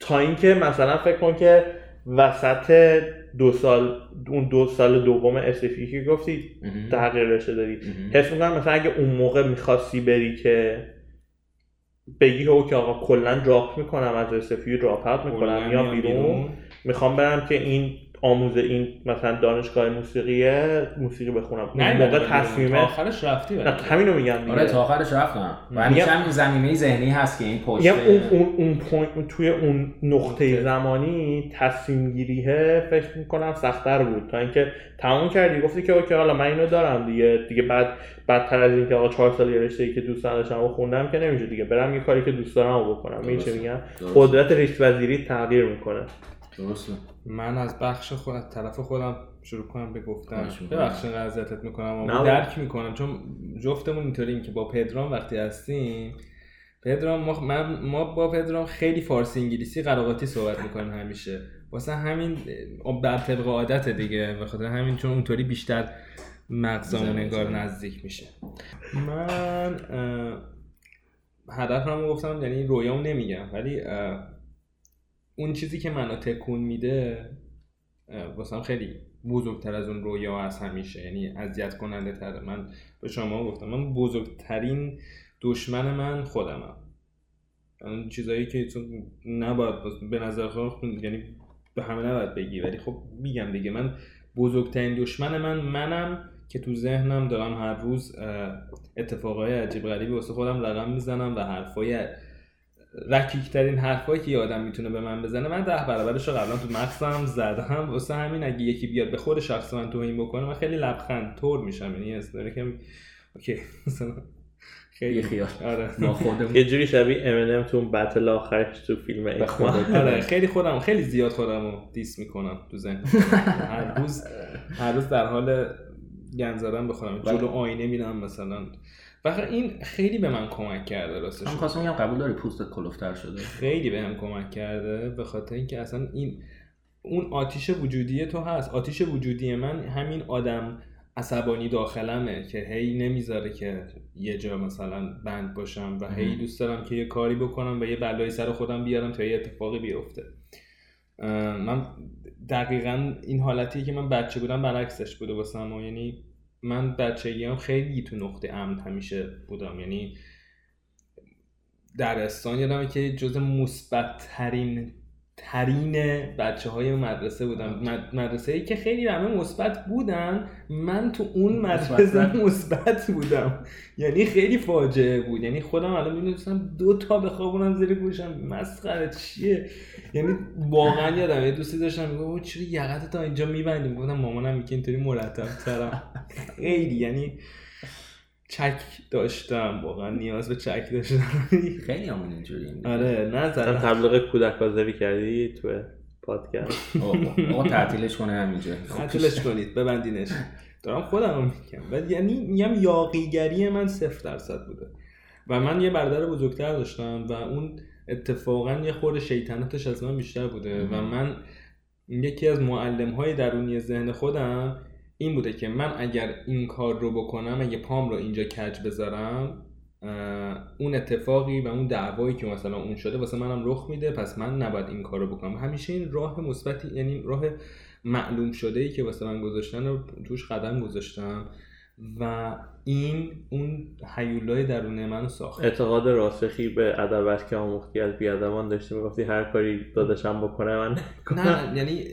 تا اینکه مثلا فکر کن که وسط دو سال اون دو سال دوم SFU که گفتی تغییر رشته دادی. حس می‌کنم مثلا اگه اون موقع می‌خواستی بری که بگی که آقا کلا drop می‌کنم از SFU drop out می‌کنم میام بیرون. می‌خوام برم که این آموز این مثلا دانشگاه موسیقیه موسیقی بخونم اون موقع تصمیم تا آخرش رفتی نه همینو میگم دیگه. آره تا آخرش رفتم. و همیشه همین زمینه ذهنی هست که این پشت اون اون اون point توی اون نقطه زمانی تصمیم گیریه فکر می‌کنم سختتر بود. تا اینکه تمام کردی گفتی که اوکی حالا من اینو دارم دیگه. دیگه بعد بدتر از اینکه آقا 4 سال یه رشته که دوست نداشتم و خوندم که نمیشه دیگه. برم یه کاری که دوست دارم بکنم. این چه میگم؟ قدرت ریسک پذیری تغییر می‌کنه. درسته من از بخش خود از طرف خودم شروع کنم به گفتن. ببخشید اذیتت می‌کنم. اما درک می‌کنم چون جفتمون اینطوریم که با پدرام وقتی هستیم پدرام ما, من ما با پدرام خیلی فارسی انگلیسی قراقاتی صحبت می‌کنیم همیشه واسه همین بر طبق عادت دیگه به خاطر همین چون اونطوری بیشتر مغزمون انگار. نزدیک میشه من اه، هدفم رو گفتم یعنی رویام نمیگم ولی اون چیزی که منو تکون میده واسم خیلی بزرگتر از اون رویا از همیشه یعنی اذیت کننده تره من به شما گفتم من بزرگترین دشمن من خودمم. اون چیزایی که تو نباید به نظر خود یعنی به همه نباید بگی. ولی خب میگم دیگه من بزرگترین دشمن من منم که تو ذهنم دارم هر روز اتفاقای عجیب غریبی واسه خودم رقم می‌زنم و حرفای رکیکترین حرفایی که یه آدم می‌تونه به من بزنه من ده برابرش رو قبلا تو مغزم زدم. واسه همین اگه یکی بیاد به خود شخص من توهین بکنه من خیلی لبخند طور میشم. یعنی اصلا که اوکی مثلا خیلی خیال. آره. ما خودمون یه جوری شبیه امینم تو اون بتل آخرش تو فیلم. آره خیلی خودم خیلی زیاد خودم رو دیس می‌کنم تو ذهن هر روز هر روز در حال گند زدن به خودم بله. جلو آینه میرم مثلا. و این خیلی به من کمک کرده راستش. من خواستم قبول داری پوستت کلوفتر شده. خیلی بهم کمک کرده به خاطر اینکه اصلا این اون آتیش وجودی تو هست. آتیش وجودی من همین آدم عصبانی داخلمه که هی نمی‌ذاره که یه جا مثلا بند باشم و هی. دوست دارم که یه کاری بکنم و یه بلایی سر خودم بیارم تا یه اتفاقی بیفته. من دقیقا این حالتیه که من بچه بودم برعکسش بوده واسم و یعنی من بچگیام خیلی تو نقطه امن همیشه بودم. یعنی درستان یادمه که جز مثبت ترین بچه های مدرسه بودم. مد- مدرسه ای که خیلی همه مثبت بودن من تو اون مدرسه مثبت. بودم. یعنی خیلی فاجعه بود. یعنی خودم الان می‌دونستم دو تا بخوابونم زیر گوشم. مسخره چیه؟ یعنی واقعا یادم یه دوستی داشتم می‌گفت چرا یقت تا اینجا میبندیم؟ گفتم مامانم میگه اینطوری مرتب ترم خیلی. یعنی چک داشتم واقعا نیاز به چک داشتم خیلی همون اینجوری آره نه زدم. تبلیغ کودک آزاری کردی تو پادکست؟ آقا تعطیلش کنه همینجا. تعطیلش کنید ببندینش. دارم خودم رو میگم. و یعنی میگم یاقیگری من صفر درصد بوده. و من یه برادر بزرگتر داشتم و اون اتفاقا یه خورده شیطنتش از من بیشتر بوده. و من یکی از معلم های درونی ذهن خودم این بوده که من اگر این کار رو بکنم اگه پام رو اینجا کج بذارم اون اتفاقی و اون دعوایی که مثلا اون شده واسه منم رخ میده پس من نباید این کار رو بکنم. همیشه این راه مثبتی یعنی راه معلوم شده ای که واسه من گذاشتن رو توش قدم گذاشتم و این اون حیولای درون منو ساخت. اعتقاد راسخی به ادبت که آموختی از بیادبان داشتی می‌گفتی هر کاری داداشم بکنه من نه یعنی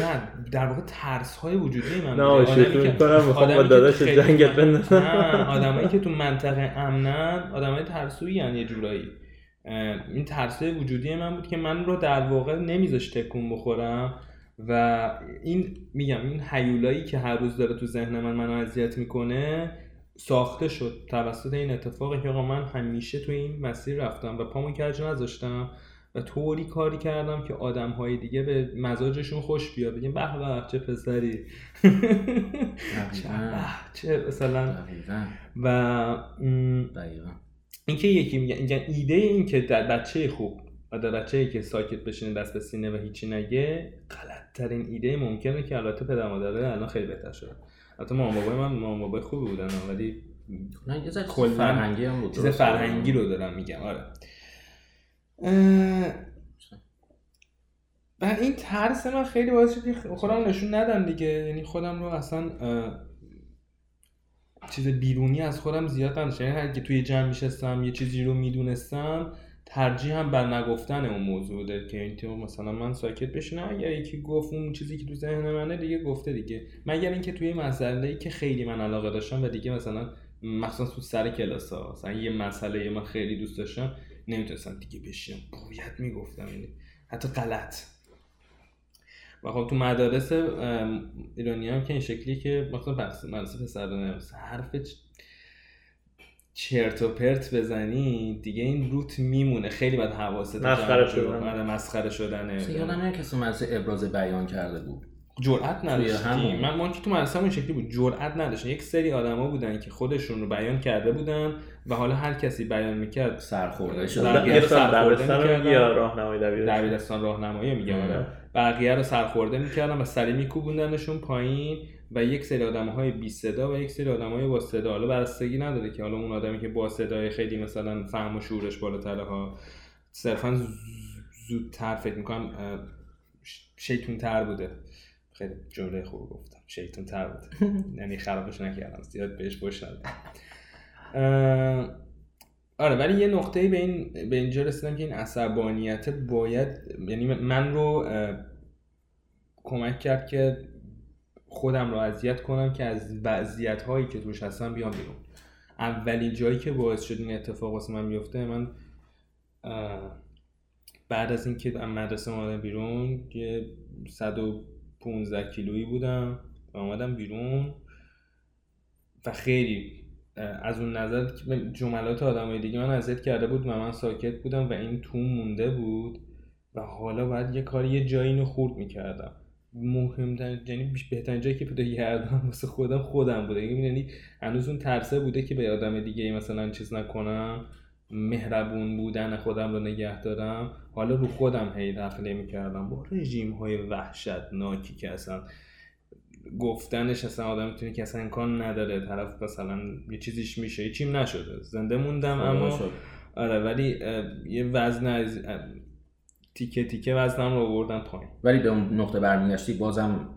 نه در واقع ترس های وجودی من نه شوخی می‌کنم می‌خوام با داداش جنگت بندازم. نه آدمایی که تو منطقه امنن آدمای ترسویی یه جورایی. این ترسای وجودی من بود که من رو در واقع نمیذاش تکون بخورم و این میگم این حیولایی که هر روز داره تو ذهن من منو اذیت می‌کنه ساخته شد توسط این اتفاقی که آقا من همیشه تو این مسیر رفتم و پامو کج نذاشتم و طوری کاری کردم که آدم های دیگه به مزاجشون خوش بیاد. بگیم به به چه پسری. چه مثلا. و اینکه یکی میگن میگن ایده این که در بچه خوب و در بچه که ساکت بشینه دست به سینه و هیچی نگه غلط ترین ایده ممکنه که البته پدر مادره الان خیلی بهتر شده. البته مامان بابای من مامان بابای خوبی بودن ولی نه یه ذره فرهنگی هم بود چیز. فرهنگی رو دارم میگم آره. اه، و این ترس من خیلی باعث شد که خودم نشون ندم دیگه. یعنی خودم رو اصلا اه، چیز بیرونی از خودم زیاد نداشتم. یعنی اگه توی جمع میشستم یه چیزی رو می‌دونستم ترجیح هم بر نگفتن اون موضوع بوده که این تو مثلا من ساکت بشینم اگر یکی گفت اون چیزی که تو ذهن منه دیگه گفته دیگه. مگر اینکه توی مسئله که خیلی من علاقه داشتم و دیگه مثلا مخصوصا تو سر کلاس ها مثلا یه مسئله من خیلی دوست داشتم نمی‌تونستم دیگه بشینم باید می‌گفتم یعنی حتی غلط. و خب تو مدارس ایرانی هم که این شکلی که مثلا مدرسه پسرانه حرف چرت و پرت بزنی دیگه این روت میمونه. خیلی باید حواست مسخره شدن مسخره شدنه. یادم میاد کسی مدرسه ابراز بیان کرده بود. جرأت نداشت همون. من ما که تو مدرسه این شکلی بود. جرأت نداشت یک سری آدما بودن که خودشون رو بیان کرده بودن و حالا هر کسی بیان می‌کرد سرخورده شد. سرخورده یا راهنمای دبیرستان دبیرستان راهنمایی میگم. آره. آره. بقیه رو سرخورده می‌کردن و سری میکوبوندنشون پایین. و یک سری آدم های بی صدا و یک سری آدم های با صدا. حالا بستگی نداره که حالا اون آدمی که با صدای خیلی مثلا فهم و شعورش بالاتره ها صرفا زودتر فکر می‌کنم شیطون تر بوده. خیلی جمله خوب گفتم شیطون تر بوده. یعنی خرابش نکردم زیاد بهش. اه، آره ولی یه نقطه به این به اینجا رسیدم که این عصبانیت باید یعنی من رو کمک کرد که خودم رو اذیت کنم که از وضعیت هایی که توش هستم بیام بیرون. اولین جایی که باعث شد این اتفاق واسه من بیفته من بعد از اینکه از مدرسه اومدم بیرون یه 115 کیلویی بودم و اومدم بیرون و خیلی از اون نظر جملات آدمای دیگه من اذیت کرده بود و من ساکت بودم و این تو مونده بود و حالا باید یه کاری یه جایی اینو خورد می‌کردم. مهمترین یعنی بهترین جایی که پیدا کردم واسه خودم خودم بوده. یعنی هنوز اون ترسه بوده که به آدم دیگه مثلا چیز نکنم مهربون بودن خودم رو نگه دارم. حالا رو خودم هی دخله می‌کردم با رژیم های وحشتناکی که اصلا گفتنش اصلا آدم می‌تونه که اصلا امکان نداره طرف مثلا یه چیزیش میشه. یه چیم نشده. زنده موندم اما. آره ولی یه وزن از تیکه تیکه وزنم رو آوردم پایین. ولی به اون نقطه برمیگشتی بازم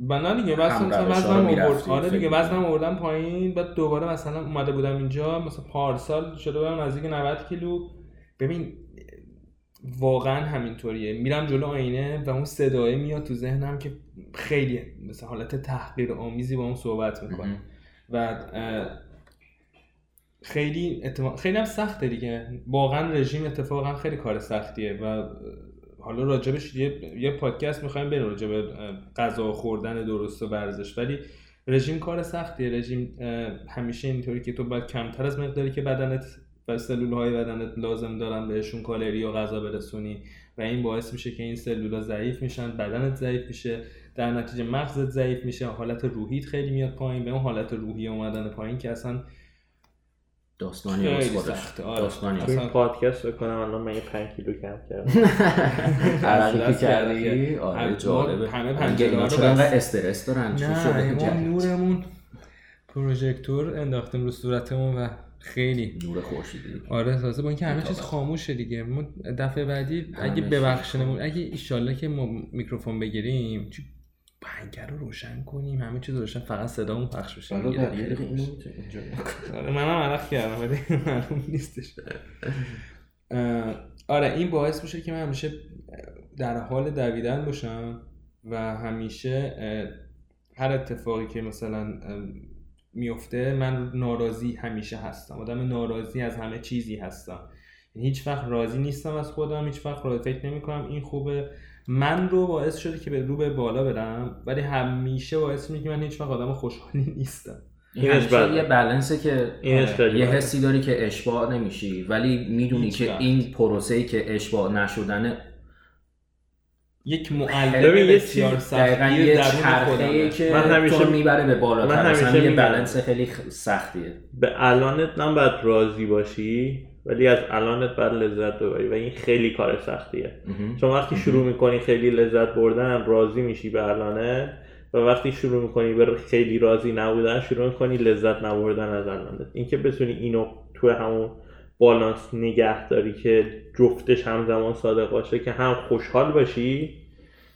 و نه دیگه وزن مثلا وزنم آورد آره دیگه وزنم آوردم پایین. بعد دوباره مثلا اومده بودم اینجا مثلا پارسال شده بودم نزدیک 90 کیلو. ببین واقعا همینطوریه. میرم جلو آینه و اون صدای میاد تو ذهنم که خیلی مثلا حالت تحقیر آمیزی با اون صحبت می‌کنه. و خیلی اتفاق خیلی هم سخته دیگه. واقعا رژیم اتفاقا خیلی کار سختیه و حالا راجبش یه, یه پادکست می‌خوایم بریم راجب غذا خوردن درست و ورزش. ولی رژیم کار سختیه. رژیم همیشه اینطوری که تو باید کمتر از مقداری که بدنت و سلول های بدنت لازم دارن بهشون کالری و غذا برسونی و این باعث میشه که این سلول ضعیف میشن بدنت ضعیف میشه در نتیجه مغزت ضعیف میشه حالت روحیت خیلی میاد پایین به اون حالت روحی اومدن پایین که اصلا داستانی خیلی از خودش سخته، آره. داستانی تو اصلا- این پادکست بکنم الان من یه 5 کیلو کم کردم عرقی کردی. آره هم- جالبه همه پنجره اینا رو چرا انقدر. استرس دارن چی نه شده ما؟ نورمون پروژکتور انداختیم رو صورتمون و خیلی نور خورشیدی آره تازه با اینکه همه چیز. خاموشه دیگه ما دفعه بعدی اگه ببخشنمون اگه ایشالله که ما میکروفون بگیریم چی- پنکه رو روشن کنیم همه چیز روشن فقط صدامون پخش بشه. آره منم عرق کردم ولی معلوم نیستش. آره این باعث میشه که من همیشه در حال دویدن باشم و همیشه هر اتفاقی که مثلا میفته من ناراضی همیشه هستم. آدم ناراضی از همه چیزی هستم. یعنی هیچ وقت راضی نیستم از خودم هیچ وقت راضی فکر نمی کنم این خوبه. من رو باعث شده که به رو به بالا برم ولی همیشه باعث میشه که من هیچ وقت آدم خوشحالی نیستم این بده. یه بلنسه که یه. حسی داری که اشباع نمیشی ولی می‌دونی که وقت. این پروسه که اشباع نشدن یک معلم بسیار سختی دقیقا یه چرخه. که من همیشه- می‌بره به بالا من همیشه یه. بلنس خیلی خ- سختیه به الانت هم باید راضی باشی ولی از الانت باید لذت ببری. و این خیلی کار سختیه. چون وقتی شروع می‌کنی خیلی لذت بردن راضی میشی به الانت. و وقتی شروع می‌کنی به خیلی راضی نبودن شروع می‌کنی لذت نبردن از الانت. اینکه بتونی اینو تو همون بالانس نگه داری که جفتش همزمان صادق باشه که هم خوشحال باشی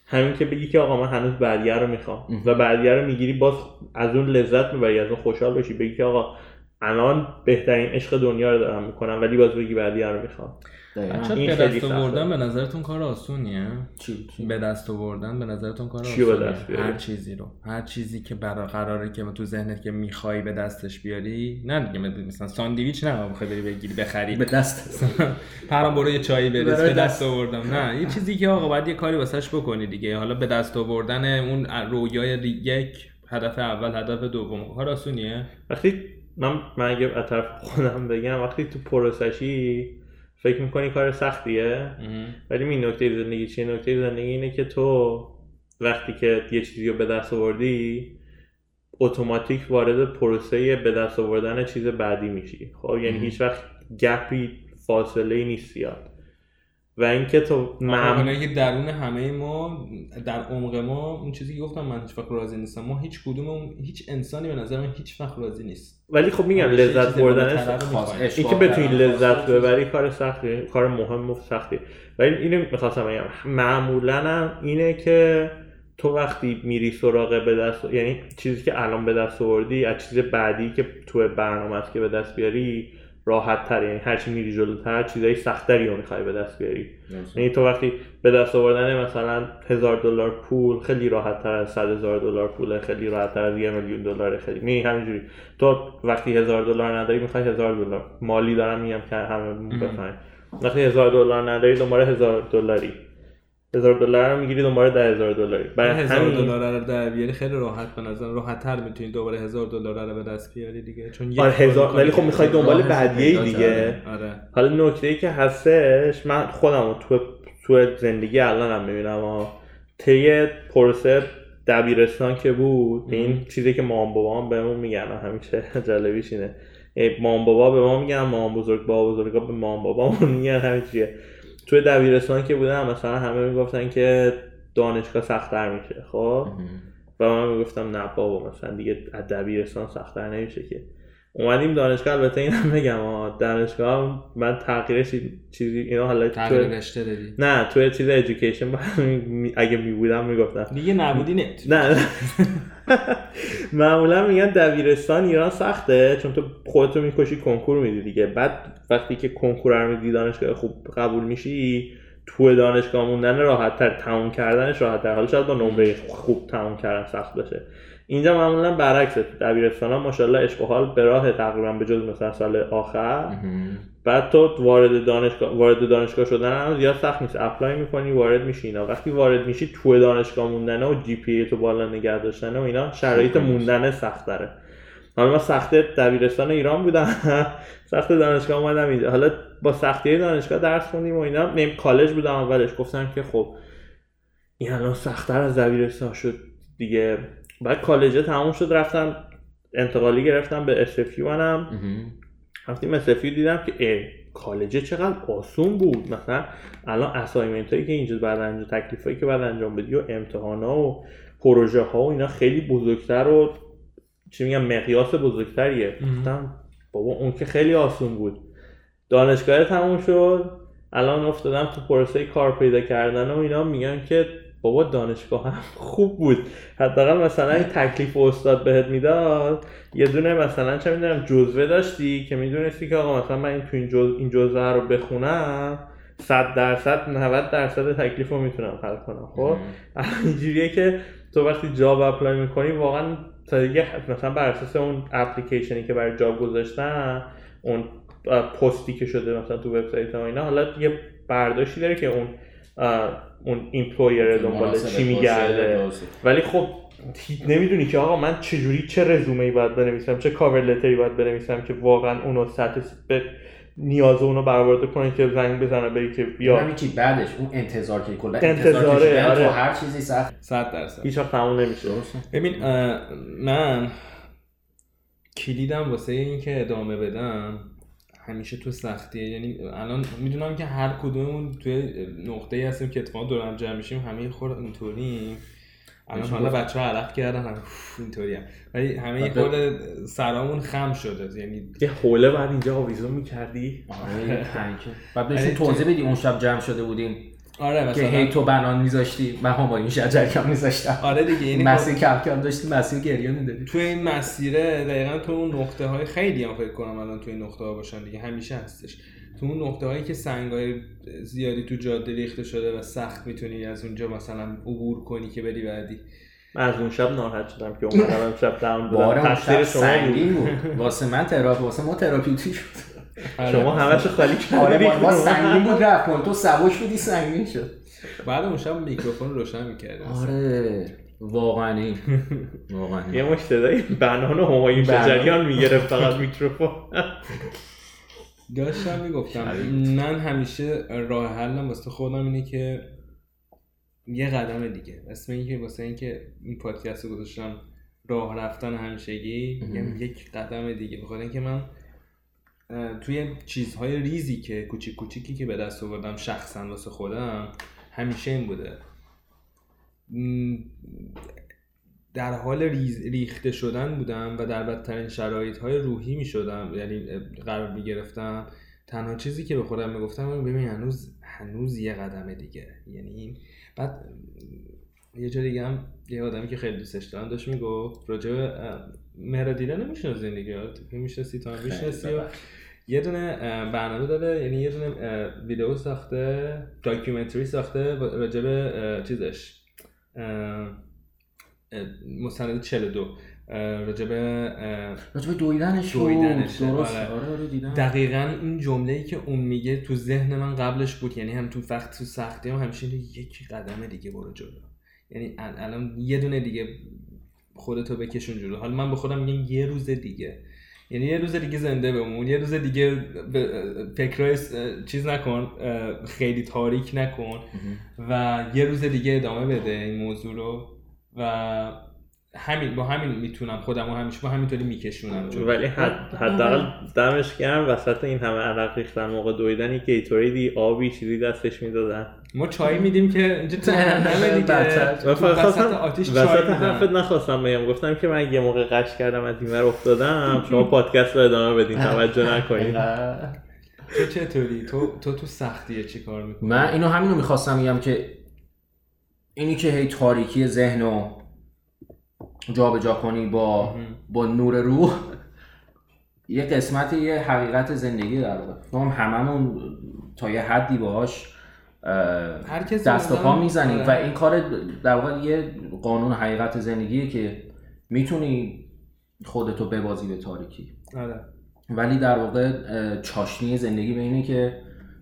همین که بگی که آقا من هنوز بعدیه رو می‌خوام. و بعدیه رو می‌گیری باز از اون لذت می‌بری از اون خوشحال باشی. بگی که آقا الان بهترین عشق دنیا رو دارم می‌کنم ولی باز بگی بعدیه رو می‌خوام. بچه این به دست. آوردن به نظرتون کار آسونیه؟ چی؟ به دست آوردن به نظرتون کار آسونیه؟ هر چیزی رو. هر چیزی که برای قراره که تو ذهنت که می‌خوای به دستش بیاری نه دیگه مثلا ساندویچ نه بخوای بری بگیری بخری. به دست. پرام برو یه چایی بریز به دست. دست. آوردم. نه یه چیزی که آقا باید یه کاری واسش بکنی دیگه. حالا به دست آوردن اون رویای یک هدف اول هدف دوم. کار آسونیه؟ وقتی من من اگه طرف خودم بگم وقتی تو پروسشی فکر می‌کنی کار سختیه ولی این نکته زندگی چیه؟ نکته زندگی اینه که تو وقتی که یه چیزی رو به دست آوردی اتوماتیک وارد پروسه به دست آوردن چیز بعدی میشی. خب یعنی هیچ وقت گپی فاصله ای نیست زیاد. و اینکه تو معمولا که درون همه ما در عمق ما اون چیزی که گفتم من هیچ وقت راضی نیستم. ما هیچ کدوم هیچ انسانی به نظر من هیچ وقت راضی نیست. ولی خب میگم لذت بردن اینکه بتونی لذت ببری کار سختی کار مهم و سختی. ولی اینو می‌خواستم بگم. معمولا اینه که تو وقتی میری سراغ به دست یعنی چیزی که الان به دست آوردی از چیز بعدی که تو برنامه است که به دست بیاری راحت تر یعنی هرچی میری جلوتر چیزای سختری رو می‌خوای به دست بیاری. یعنی تو وقتی به دست آوردن مثلا هزار دلار پول خیلی راحت تر از صد هزار دلار پول خیلی راحت تر از یه میلیون دلار خیلی. می همینجوری. تو وقتی هزار دلار نداری می‌خوای هزار دلار. مالی دارم میگم که همه بفهمن وقتی هزار دلار نداری دوباره هزار دلاری. هزار دلار رو می‌گیری دوباره ده هزار دلاری. برای هزار دلار رو در بیاری خیلی راحت به نظر راحت تر می‌تونی دوباره هزار دلار رو به دست بیاری دیگه چون آره هزار ولی خب می‌خوای دنبال بعدیه دیگه. آره. حالا نکته ای که هستش من خودم تو تو زندگی الانم می‌بینم طی پروسه دبیرستان که بود این چیزی که مام بابام بهمون میگن همیشه جالبیش اینه. مام بابا به ما میگن مام بزرگ بابا بزرگا به مام بابامون میگن همین چیه. توی دبیرستان که بودم مثلا همه می‌گفتن که دانشگاه سختتر میشه خب؟ و من می‌گفتم نه بابا مثلا دیگه از دبیرستان سختتر نمیشه که. اومدیم دانشگاه البته اینم بگم دانشگاه من تغییرش چیزی اینا حالا تغییر رشته دادی نه توی چیز ادویکیشن اگه می بودم می‌گفتم. دیگه نبودی نه نه. معمولا میگن دبیرستان ایران سخته چون تو خودتو می‌کشی کنکور میدی دیگه. بعد وقتی که کنکور رو میدی دانشگاه خوب قبول میشی تو دانشگاه موندن راحت تر تموم کردنش راحت تر حالا شاید با نمره خوب تموم کردن سخت باشه. اینجا معمولا برعکسه دبیرستان ها ماشاءالله عشق حال به راه تقریبا به جز مثلا سال آخر. بعد تو وارد دانشگاه وارد دانشگاه شدن هم زیاد سخت نیست. apply می‌کنی وارد میشی اینا. وقتی وارد میشی تو دانشگاه موندن و GPA تو بالا نگه داشتن و اینا شرایط موندن سخت داره حالا من سخت دبیرستان ایران بودم. سخت دانشگاه اومدم اینجا. حالا با سختی دانشگاه درس خوندیم و اینا. نیم کالج بودم اولش. گفتم که خب این الان سختتر از دبیرستان شد دیگه. بعد کالج تموم شد رفتم انتقالی گرفتم به اسفی منم. رفتیم اسفی دیدم که کالج چقدر آسون بود. مثلا الان اسایمنت هایی که اینجا بعد انجام تکلیف هایی که بعد انجام بدی و امتحان ها و پروژه ها و اینا خیلی بزرگتر و چی میگم مقیاس بزرگتریه. گفتم بابا اون که خیلی آسون بود. دانشگاه تموم شد. الان افتادم تو پروسه کار پیدا کردن و اینا میگن که بابا دانشگاه هم خوب بود. حداقل مثلا این تکلیف استاد بهت می‌داد یه دونه مثلا چه می‌دونم جزوه داشتی که می‌دونستی که آقا مثلا من این تو این جزوه این جزوه رو بخونم 100 درصد 90 درصد تکلیف رو می‌تونم حل کنم خب؟ اینجوریه که تو وقتی job apply می‌کنی واقعا تا دیگه مثلا بر اساس اون اپلیکیشنی که برای job گذاشتن اون پستی که شده مثلا تو وبسایت ها اینا حالا یه برداشتی داره که اون اون employer دنبال چی میگرده. ولی خب نمی‌دونی که آقا من چجوری چه رزومه ای باید بنویسم؟ چه cover letter ی باید بنویسم که واقعا اونو سطح به نیاز اونو برآورده کنه که زنگ بزنه بری که بیا. همین چی بعدش؟ اون انتظار که کلا انتظاره آره. تو هر چیزی سخت. 100 درصد. هیچ وقت تموم نمیشه. ببین من کلیدم واسه اینکه ادامه بدم همیشه تو سختیه. یعنی الان می‌دونم که هر کدوممون توی نقطه ای هستیم که اتفاقا دور هم جمع میشیم همه خور اینطوری الان حالا بچه ها علق کردن هم اینطوری هم ولی همه یه خورده سرامون خم شده. یعنی یه حوله بعد اینجا آویزون می‌کردی؟ آره. بعد بهشون توضیح بدی اون شب جمع شده بودیم. آره مثلا که هی تو بنان میذاشتی من هم با این شجر کم میذاشتم. آره دیگه یعنی مسیر کم کم داشتی مسیر گریه می‌دادی. تو این مسیره دقیقا تو اون نقطه های خیلی هم فکر کنم الان تو این نقطه ها باشن دیگه همیشه هستش. تو اون نقطه هایی که سنگ های زیادی تو جاده ریخته شده و سخت می‌تونی از اونجا مثلا عبور کنی که بری بعدی. من از اون شب ناراحت شدم که اومدم شب داون بودم تقصیر شما بود. واسه من تراپی واسه ما تراپیوتی شد شما همش خالی کردی. آره ما سنگین بود رفت تو سبوش بودی سنگین شد. بعد اون شب میکروفون روشن می‌کردیم آره. واقعا. واقعا. یه مش صدای بنان و همایون شجریان می‌گرفت فقط میکروفون. داشتم می‌گفتم من همیشه راه حلم واسه خودم اینه که یه قدم دیگه. اسم اینکه واسه اینکه این پادکست رو گذاشتم راه رفتن همیشگی میگم یک قدم دیگه. بخاطر اینکه من توی چیزهای ریزی که کوچیک کوچیکی که به دست آوردم شخصا واسه خودم همیشه این بوده. در حال ریخته شدن بودم و در بدترین شرایط های روحی می شدم. یعنی قرار می گرفتم تنها چیزی که به خودم می‌گفتم ببین هنوز هنوز یه قدم دیگه. یعنی بعد یه جا دیگه هم یه آدمی که خیلی دوستش دارم داشت می‌گفت راجع به مهرادیله نمیشنازین دیگه؟ می‌شناسی تا می‌شناسی یه دونه برنامه داره یعنی یه دونه ویدیو ساخته داکیومنتری ساخته راجع به چیزش مستند 42 راجب راجب دویدنش دویدنش درست آره. آره, آره دیدم. دقیقا این جمله ای که اون میگه تو ذهن من قبلش بود یعنی هم تو وقت تو سختی هم همیشه یک قدم دیگه برو جلو. یعنی الان یه دونه دیگه خودتو بکشون جلو. حالا من به خودم میگم یه روز دیگه. یعنی یه روز دیگه زنده بمون یه روز دیگه فکرای چیز نکن خیلی تاریک نکن و یه روز دیگه ادامه بده این موضوع رو و همین با همین می‌تونم خودم و همیشه با همینطوری میکشونم ولی حداقل دمش گرم وسط این همه عرق ریختن موقع دویدن گیتوریدی آبی چیزی دستش می‌دادن. ما چای میدیم که اینجا وسط آتیش وسط حرفت نخواستم بگم. گفتم که من یه موقع قش کردم از این افتادم. شما پادکست رو ادامه بدین توجه نکنید تو چطوری؟ تو تو تو سختیه چی کار می‌کنی؟ من اینو همینو می‌خواستم بگم که اینی که هی تاریکی ذهن و جابجا کنی با با نور روح. یه قسمت یه حقیقت زندگی در واقع. هم هممون تا یه حدی باهاش دست و پا می‌زنیم. و این کار در واقع یه قانون حقیقت زندگیه که می‌تونی خودتو ببازی به تاریکی. آره. ولی در واقع چاشنی زندگی به اینه که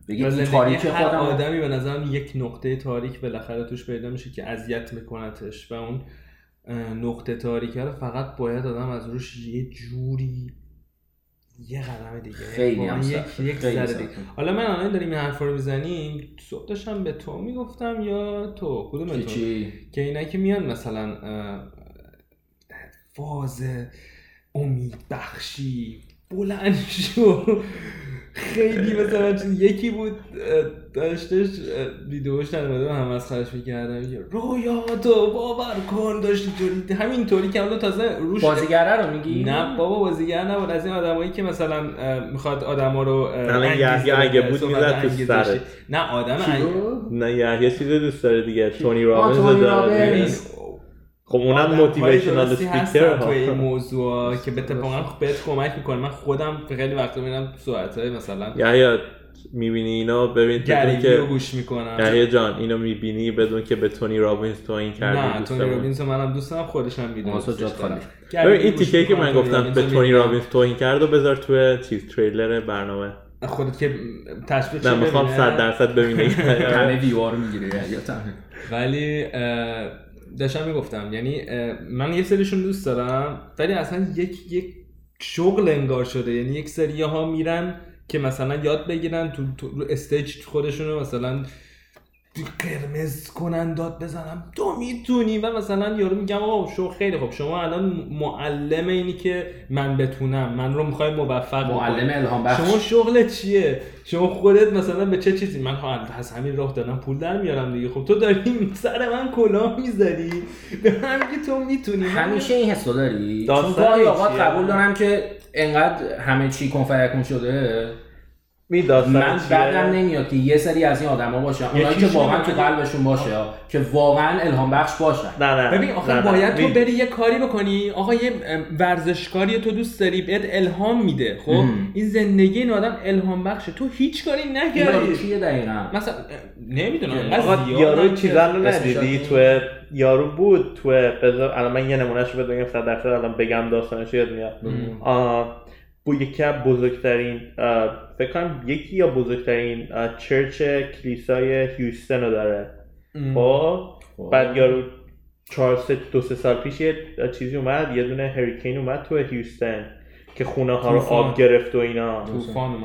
بگی این تاریک هر آدمی به نظرم یک نقطه تاریک بالاخره توش پیدا میشه که اذیت میکنتش و اون نقطه تاریکه رو فقط باید آدم از روش یه جوری یه قدم دیگه. خیلی هم یک یک دیگه. حالا من الان داریم این حرفا رو می‌زنیم. صبح داشتم به تو می‌گفتم یا تو؟ کدوم تو؟ که اینا که میان مثلا فاز امید بخشی بلند شو. خیلی مثلا یکی بود داشتش ویدیوش نمیده هم از خرش می‌کردم. رویا تو باور کن داشت جوری همین طوری که حالا تازه روش بازیگره رو میگی؟ نه بابا بازیگر نبود. از این آدمایی که مثلا می‌خواد آدما رو نه اگه بود می‌زد تو سرت. نه آدم نه یه چیز دوست داره دیگه. تونی رابنز داره. خب اونم موتیویشنال اسپیکر توی این موضوع که به اتفاقا بهت کمک می‌کنه. من خودم خیلی وقتا میرم صورت های مثلا یا می‌بینی اینا؟ ببین بدون که گوش می‌کنم. یا جان اینو می‌بینی بدون که به تونی رابینز توهین کردی؟ نه تونی رابینز منم دوست دارم خودش هم می‌دونه. ببین این تیکه که من گفتم به تونی رابینز توهین کرد و بذار توی چیز تریلر برنامه. خودت که تشویق نه می‌خوام 100 درصد ببینی همه ویوار می‌گیره یا ولی داشتم می‌گفتم یعنی من یه سریشون دوست دارم ولی اصلا یک یک شغل انگار شده. یعنی یک سری ها میرن که مثلا یاد بگیرن تو, تو استیج خودشون مثلا قرمز کنن داد بزنم تو می‌تونی؟ و مثلا یارو میگم آقا شو خیلی خوب. شما الان معلم اینی که من بتونم. من رو می‌خوای موفق معلم الهام بخش. شما شغل چیه؟ شما خودت مثلا به چه چیزی؟ من از همین راه دارم پول در میارم دیگه. خب تو داری سر من کلاه می‌ذاری. به هم تو می‌تونی. همیشه این حسو داری؟ چون گاهی اوقات قبول دارم که انقدر همه چی کن شده. من بعدم نمیاد که یه سری از این آدما باشن اونایی که واقعا تو قلبشون باشه که واقعا الهام بخش باشن. نه نه ببین آخه باید تو بری یه کاری بکنی. آقا یه ورزشکاری تو دوست داری بهت الهام میده خب؟ این زندگی این آدم الهام بخشه. تو هیچ کاری نکردی. چیه دقیقاً؟ مثلا نمی‌دونم. آقا یارو چیزا رو ندیدی؟ تو یارو بود تو بذار الان من یه نمونهش رو بگم 100 درصد الان بگم داستانش یاد میاد. بو یکی از بزرگترین فکر کنم یکی یا بزرگترین چرچ کلیسای هیوستن رو داره. خب, خب. بعد یارو چهار سه دو سه سال پیش یه چیزی اومد یه دونه هریکین اومد تو هیوستن که خونه ها رو آب گرفت و اینا.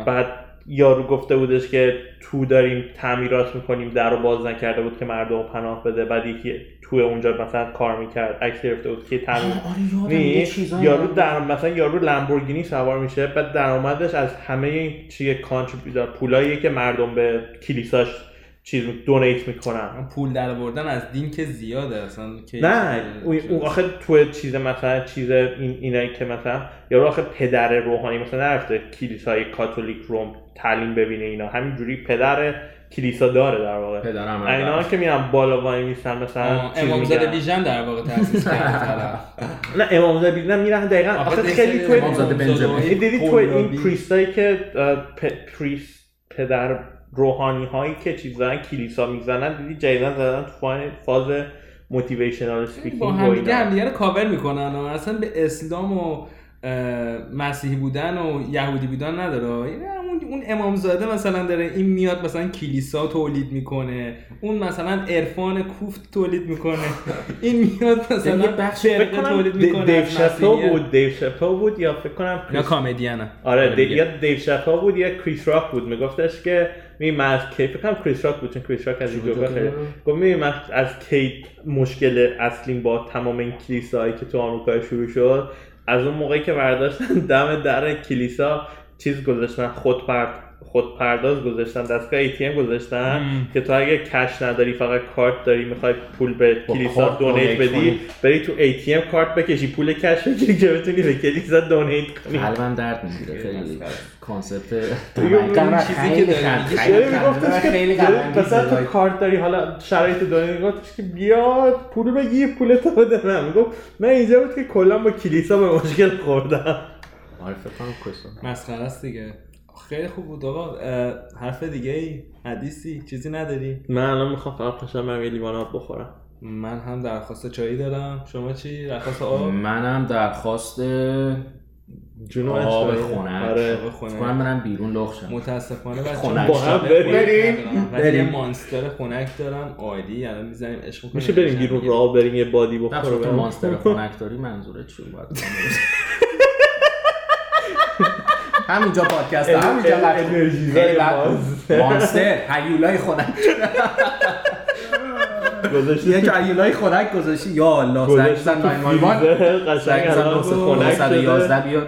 بعد یارو گفته بودش که تو داریم تعمیرات می‌کنیم در رو باز نکرده بود که مردم پناه بده. بعد یکی تو اونجا مثلا کار می‌کرد عکس گرفته بود که تعمیر آره یارو در مثلا یارو لامبورگینی سوار میشه بعد درآمدش از همه چیه کانتریبیوتر پولایی که مردم به کلیساش چیز دونیت می‌کنن. پول در بردن از دین که زیاده اصلا نه اون آخه تو چیز مثلا چیز این اینایی که مثلا یارو آخه پدر روحانی مثلا نرفته کلیسای کاتولیک روم تعلیم ببینه اینا. همینجوری پدر کلیسا داره در واقع. پدرم اینا که میرن بالا وای میسن مثلا امامزاده بیژن در واقع تاسیس کرده نه امامزاده بیژن میرن دقیقاً. آخه خیلی تو امامزاده بنجامین دیدی تو این پریستایی که priest پدر روحانی هایی که چیز دارن کلیسا می‌زنن دیدی جدیدا زدن تو فاز motivational speaking با هم دیگه هم دیگه رو کاور می‌کنن و اصلا به اسلام و مسیحی بودن و یهودی بودن نداره. اون امامزاده مثلا داره این میاد مثلا کلیسا تولید می‌کنه اون مثلا عرفان کوفت تولید می‌کنه. این میاد مثلا بخش تولید می‌کنه دیو شپل بود دیو شپل بود یا فکر کنم یا کمدین آره یا دیو شپل بود یا کریس راک بود. میگفتش که میگه من از کی فکر کنم کریس راک بود چون کریس راک از اینجا خیلی گفت میگه من از کی مشکل اصلیم با تمام این کلیساهایی که تو آمریکا شروع شد از اون موقعی که برداشتن دم در کلیسا چیز گذاشتن خود پرد خود پرداز گذاشتن دستگاه ATM گذاشتن که تو اگه cash نداری فقط کارت داری می‌خوای پول به کلیسا donate بدی بری تو ATM کارت بکشی پول cash بگیری که بتونی به کلیسا donate کنی. قلبم درد می‌گیره خیلی کانسپت چیزی که خیلی مثلا تو کارت داری حالا شرایط دونیت گفتش که بیاد پول بگیر پولتو بده. من می‌گفت من اینجا بود که کلا با کلیسا به مشکل خوردم. آره فکر کنم مسخره است دیگه. خیلی خوب بود آقا. حرف دیگه ای؟ حدیثی؟ چیزی نداری؟ من الان می‌خوام فقط پاشم برم لیوان بخورم. من هم درخواست چایی دارم. شما چی؟ درخواست آب؟ منم درخواست جنوب آب خنک. آره. کنم برم بیرون لخ شم. متاسفانه بچه‌ها با هم بریم. بریم. مانستر خنک دارم. عالی. الان می‌زنیم عشق کنیم میشه بریم بیرون راه بریم یه بادی بخوریم. تو مانستر خنک داری؟ منظورت چی بود؟ همینجا پادکست همینجا انرژی مانستر هیولای خنک گذاشتی یک هیولای خنک گذاشتی. یا الله زنگ زن 911 قشنگ الان خنک شده. بیاد.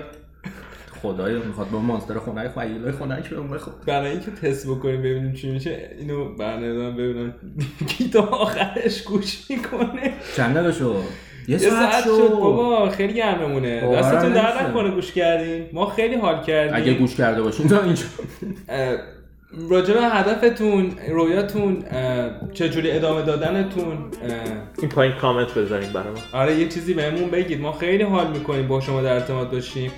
خدایا می‌خواد با مانستر خنک و هیولای خنک بمونه خب برای اینکه تست بکنیم ببینیم چی میشه اینو برنامه ببینم. کی تا آخرش گوش می‌کنه؟ چند دقیقه شد یه ساعت شد بابا خیلی گرممونه دستتون در نکنه گوش کردین. ما خیلی حال کردیم. اگه گوش کرده باشین تا اینجا. راجع به هدفتون رویاتون چجوری ادامه دادنتون این پایین کامنت بذاریم برای ما. آره یه چیزی بهمون بگید. ما خیلی حال می‌کنیم با شما در ارتباط باشیم.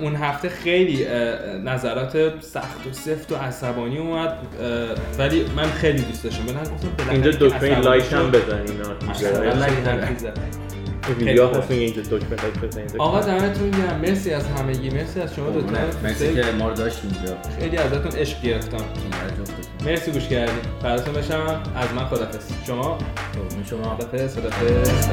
اون هفته خیلی نظرات سخت و سفت و عصبانی اومد. ولی من خیلی دوست داشتم. من گفتم اینجا دکمه لایک هم بزن اینا ویدیو هست میگه اینجا دکمه لایک بزنید آقا دمتون گرم. مرسی از همگی. مرسی از شما دو تا مرسی که ما رو داشتین اینجا. خیلی ازتون عشق گرفتم. مرسی گوش کردید براتون بشم. از من خدافظ. شما؟ شما خدافظ. خدافظ.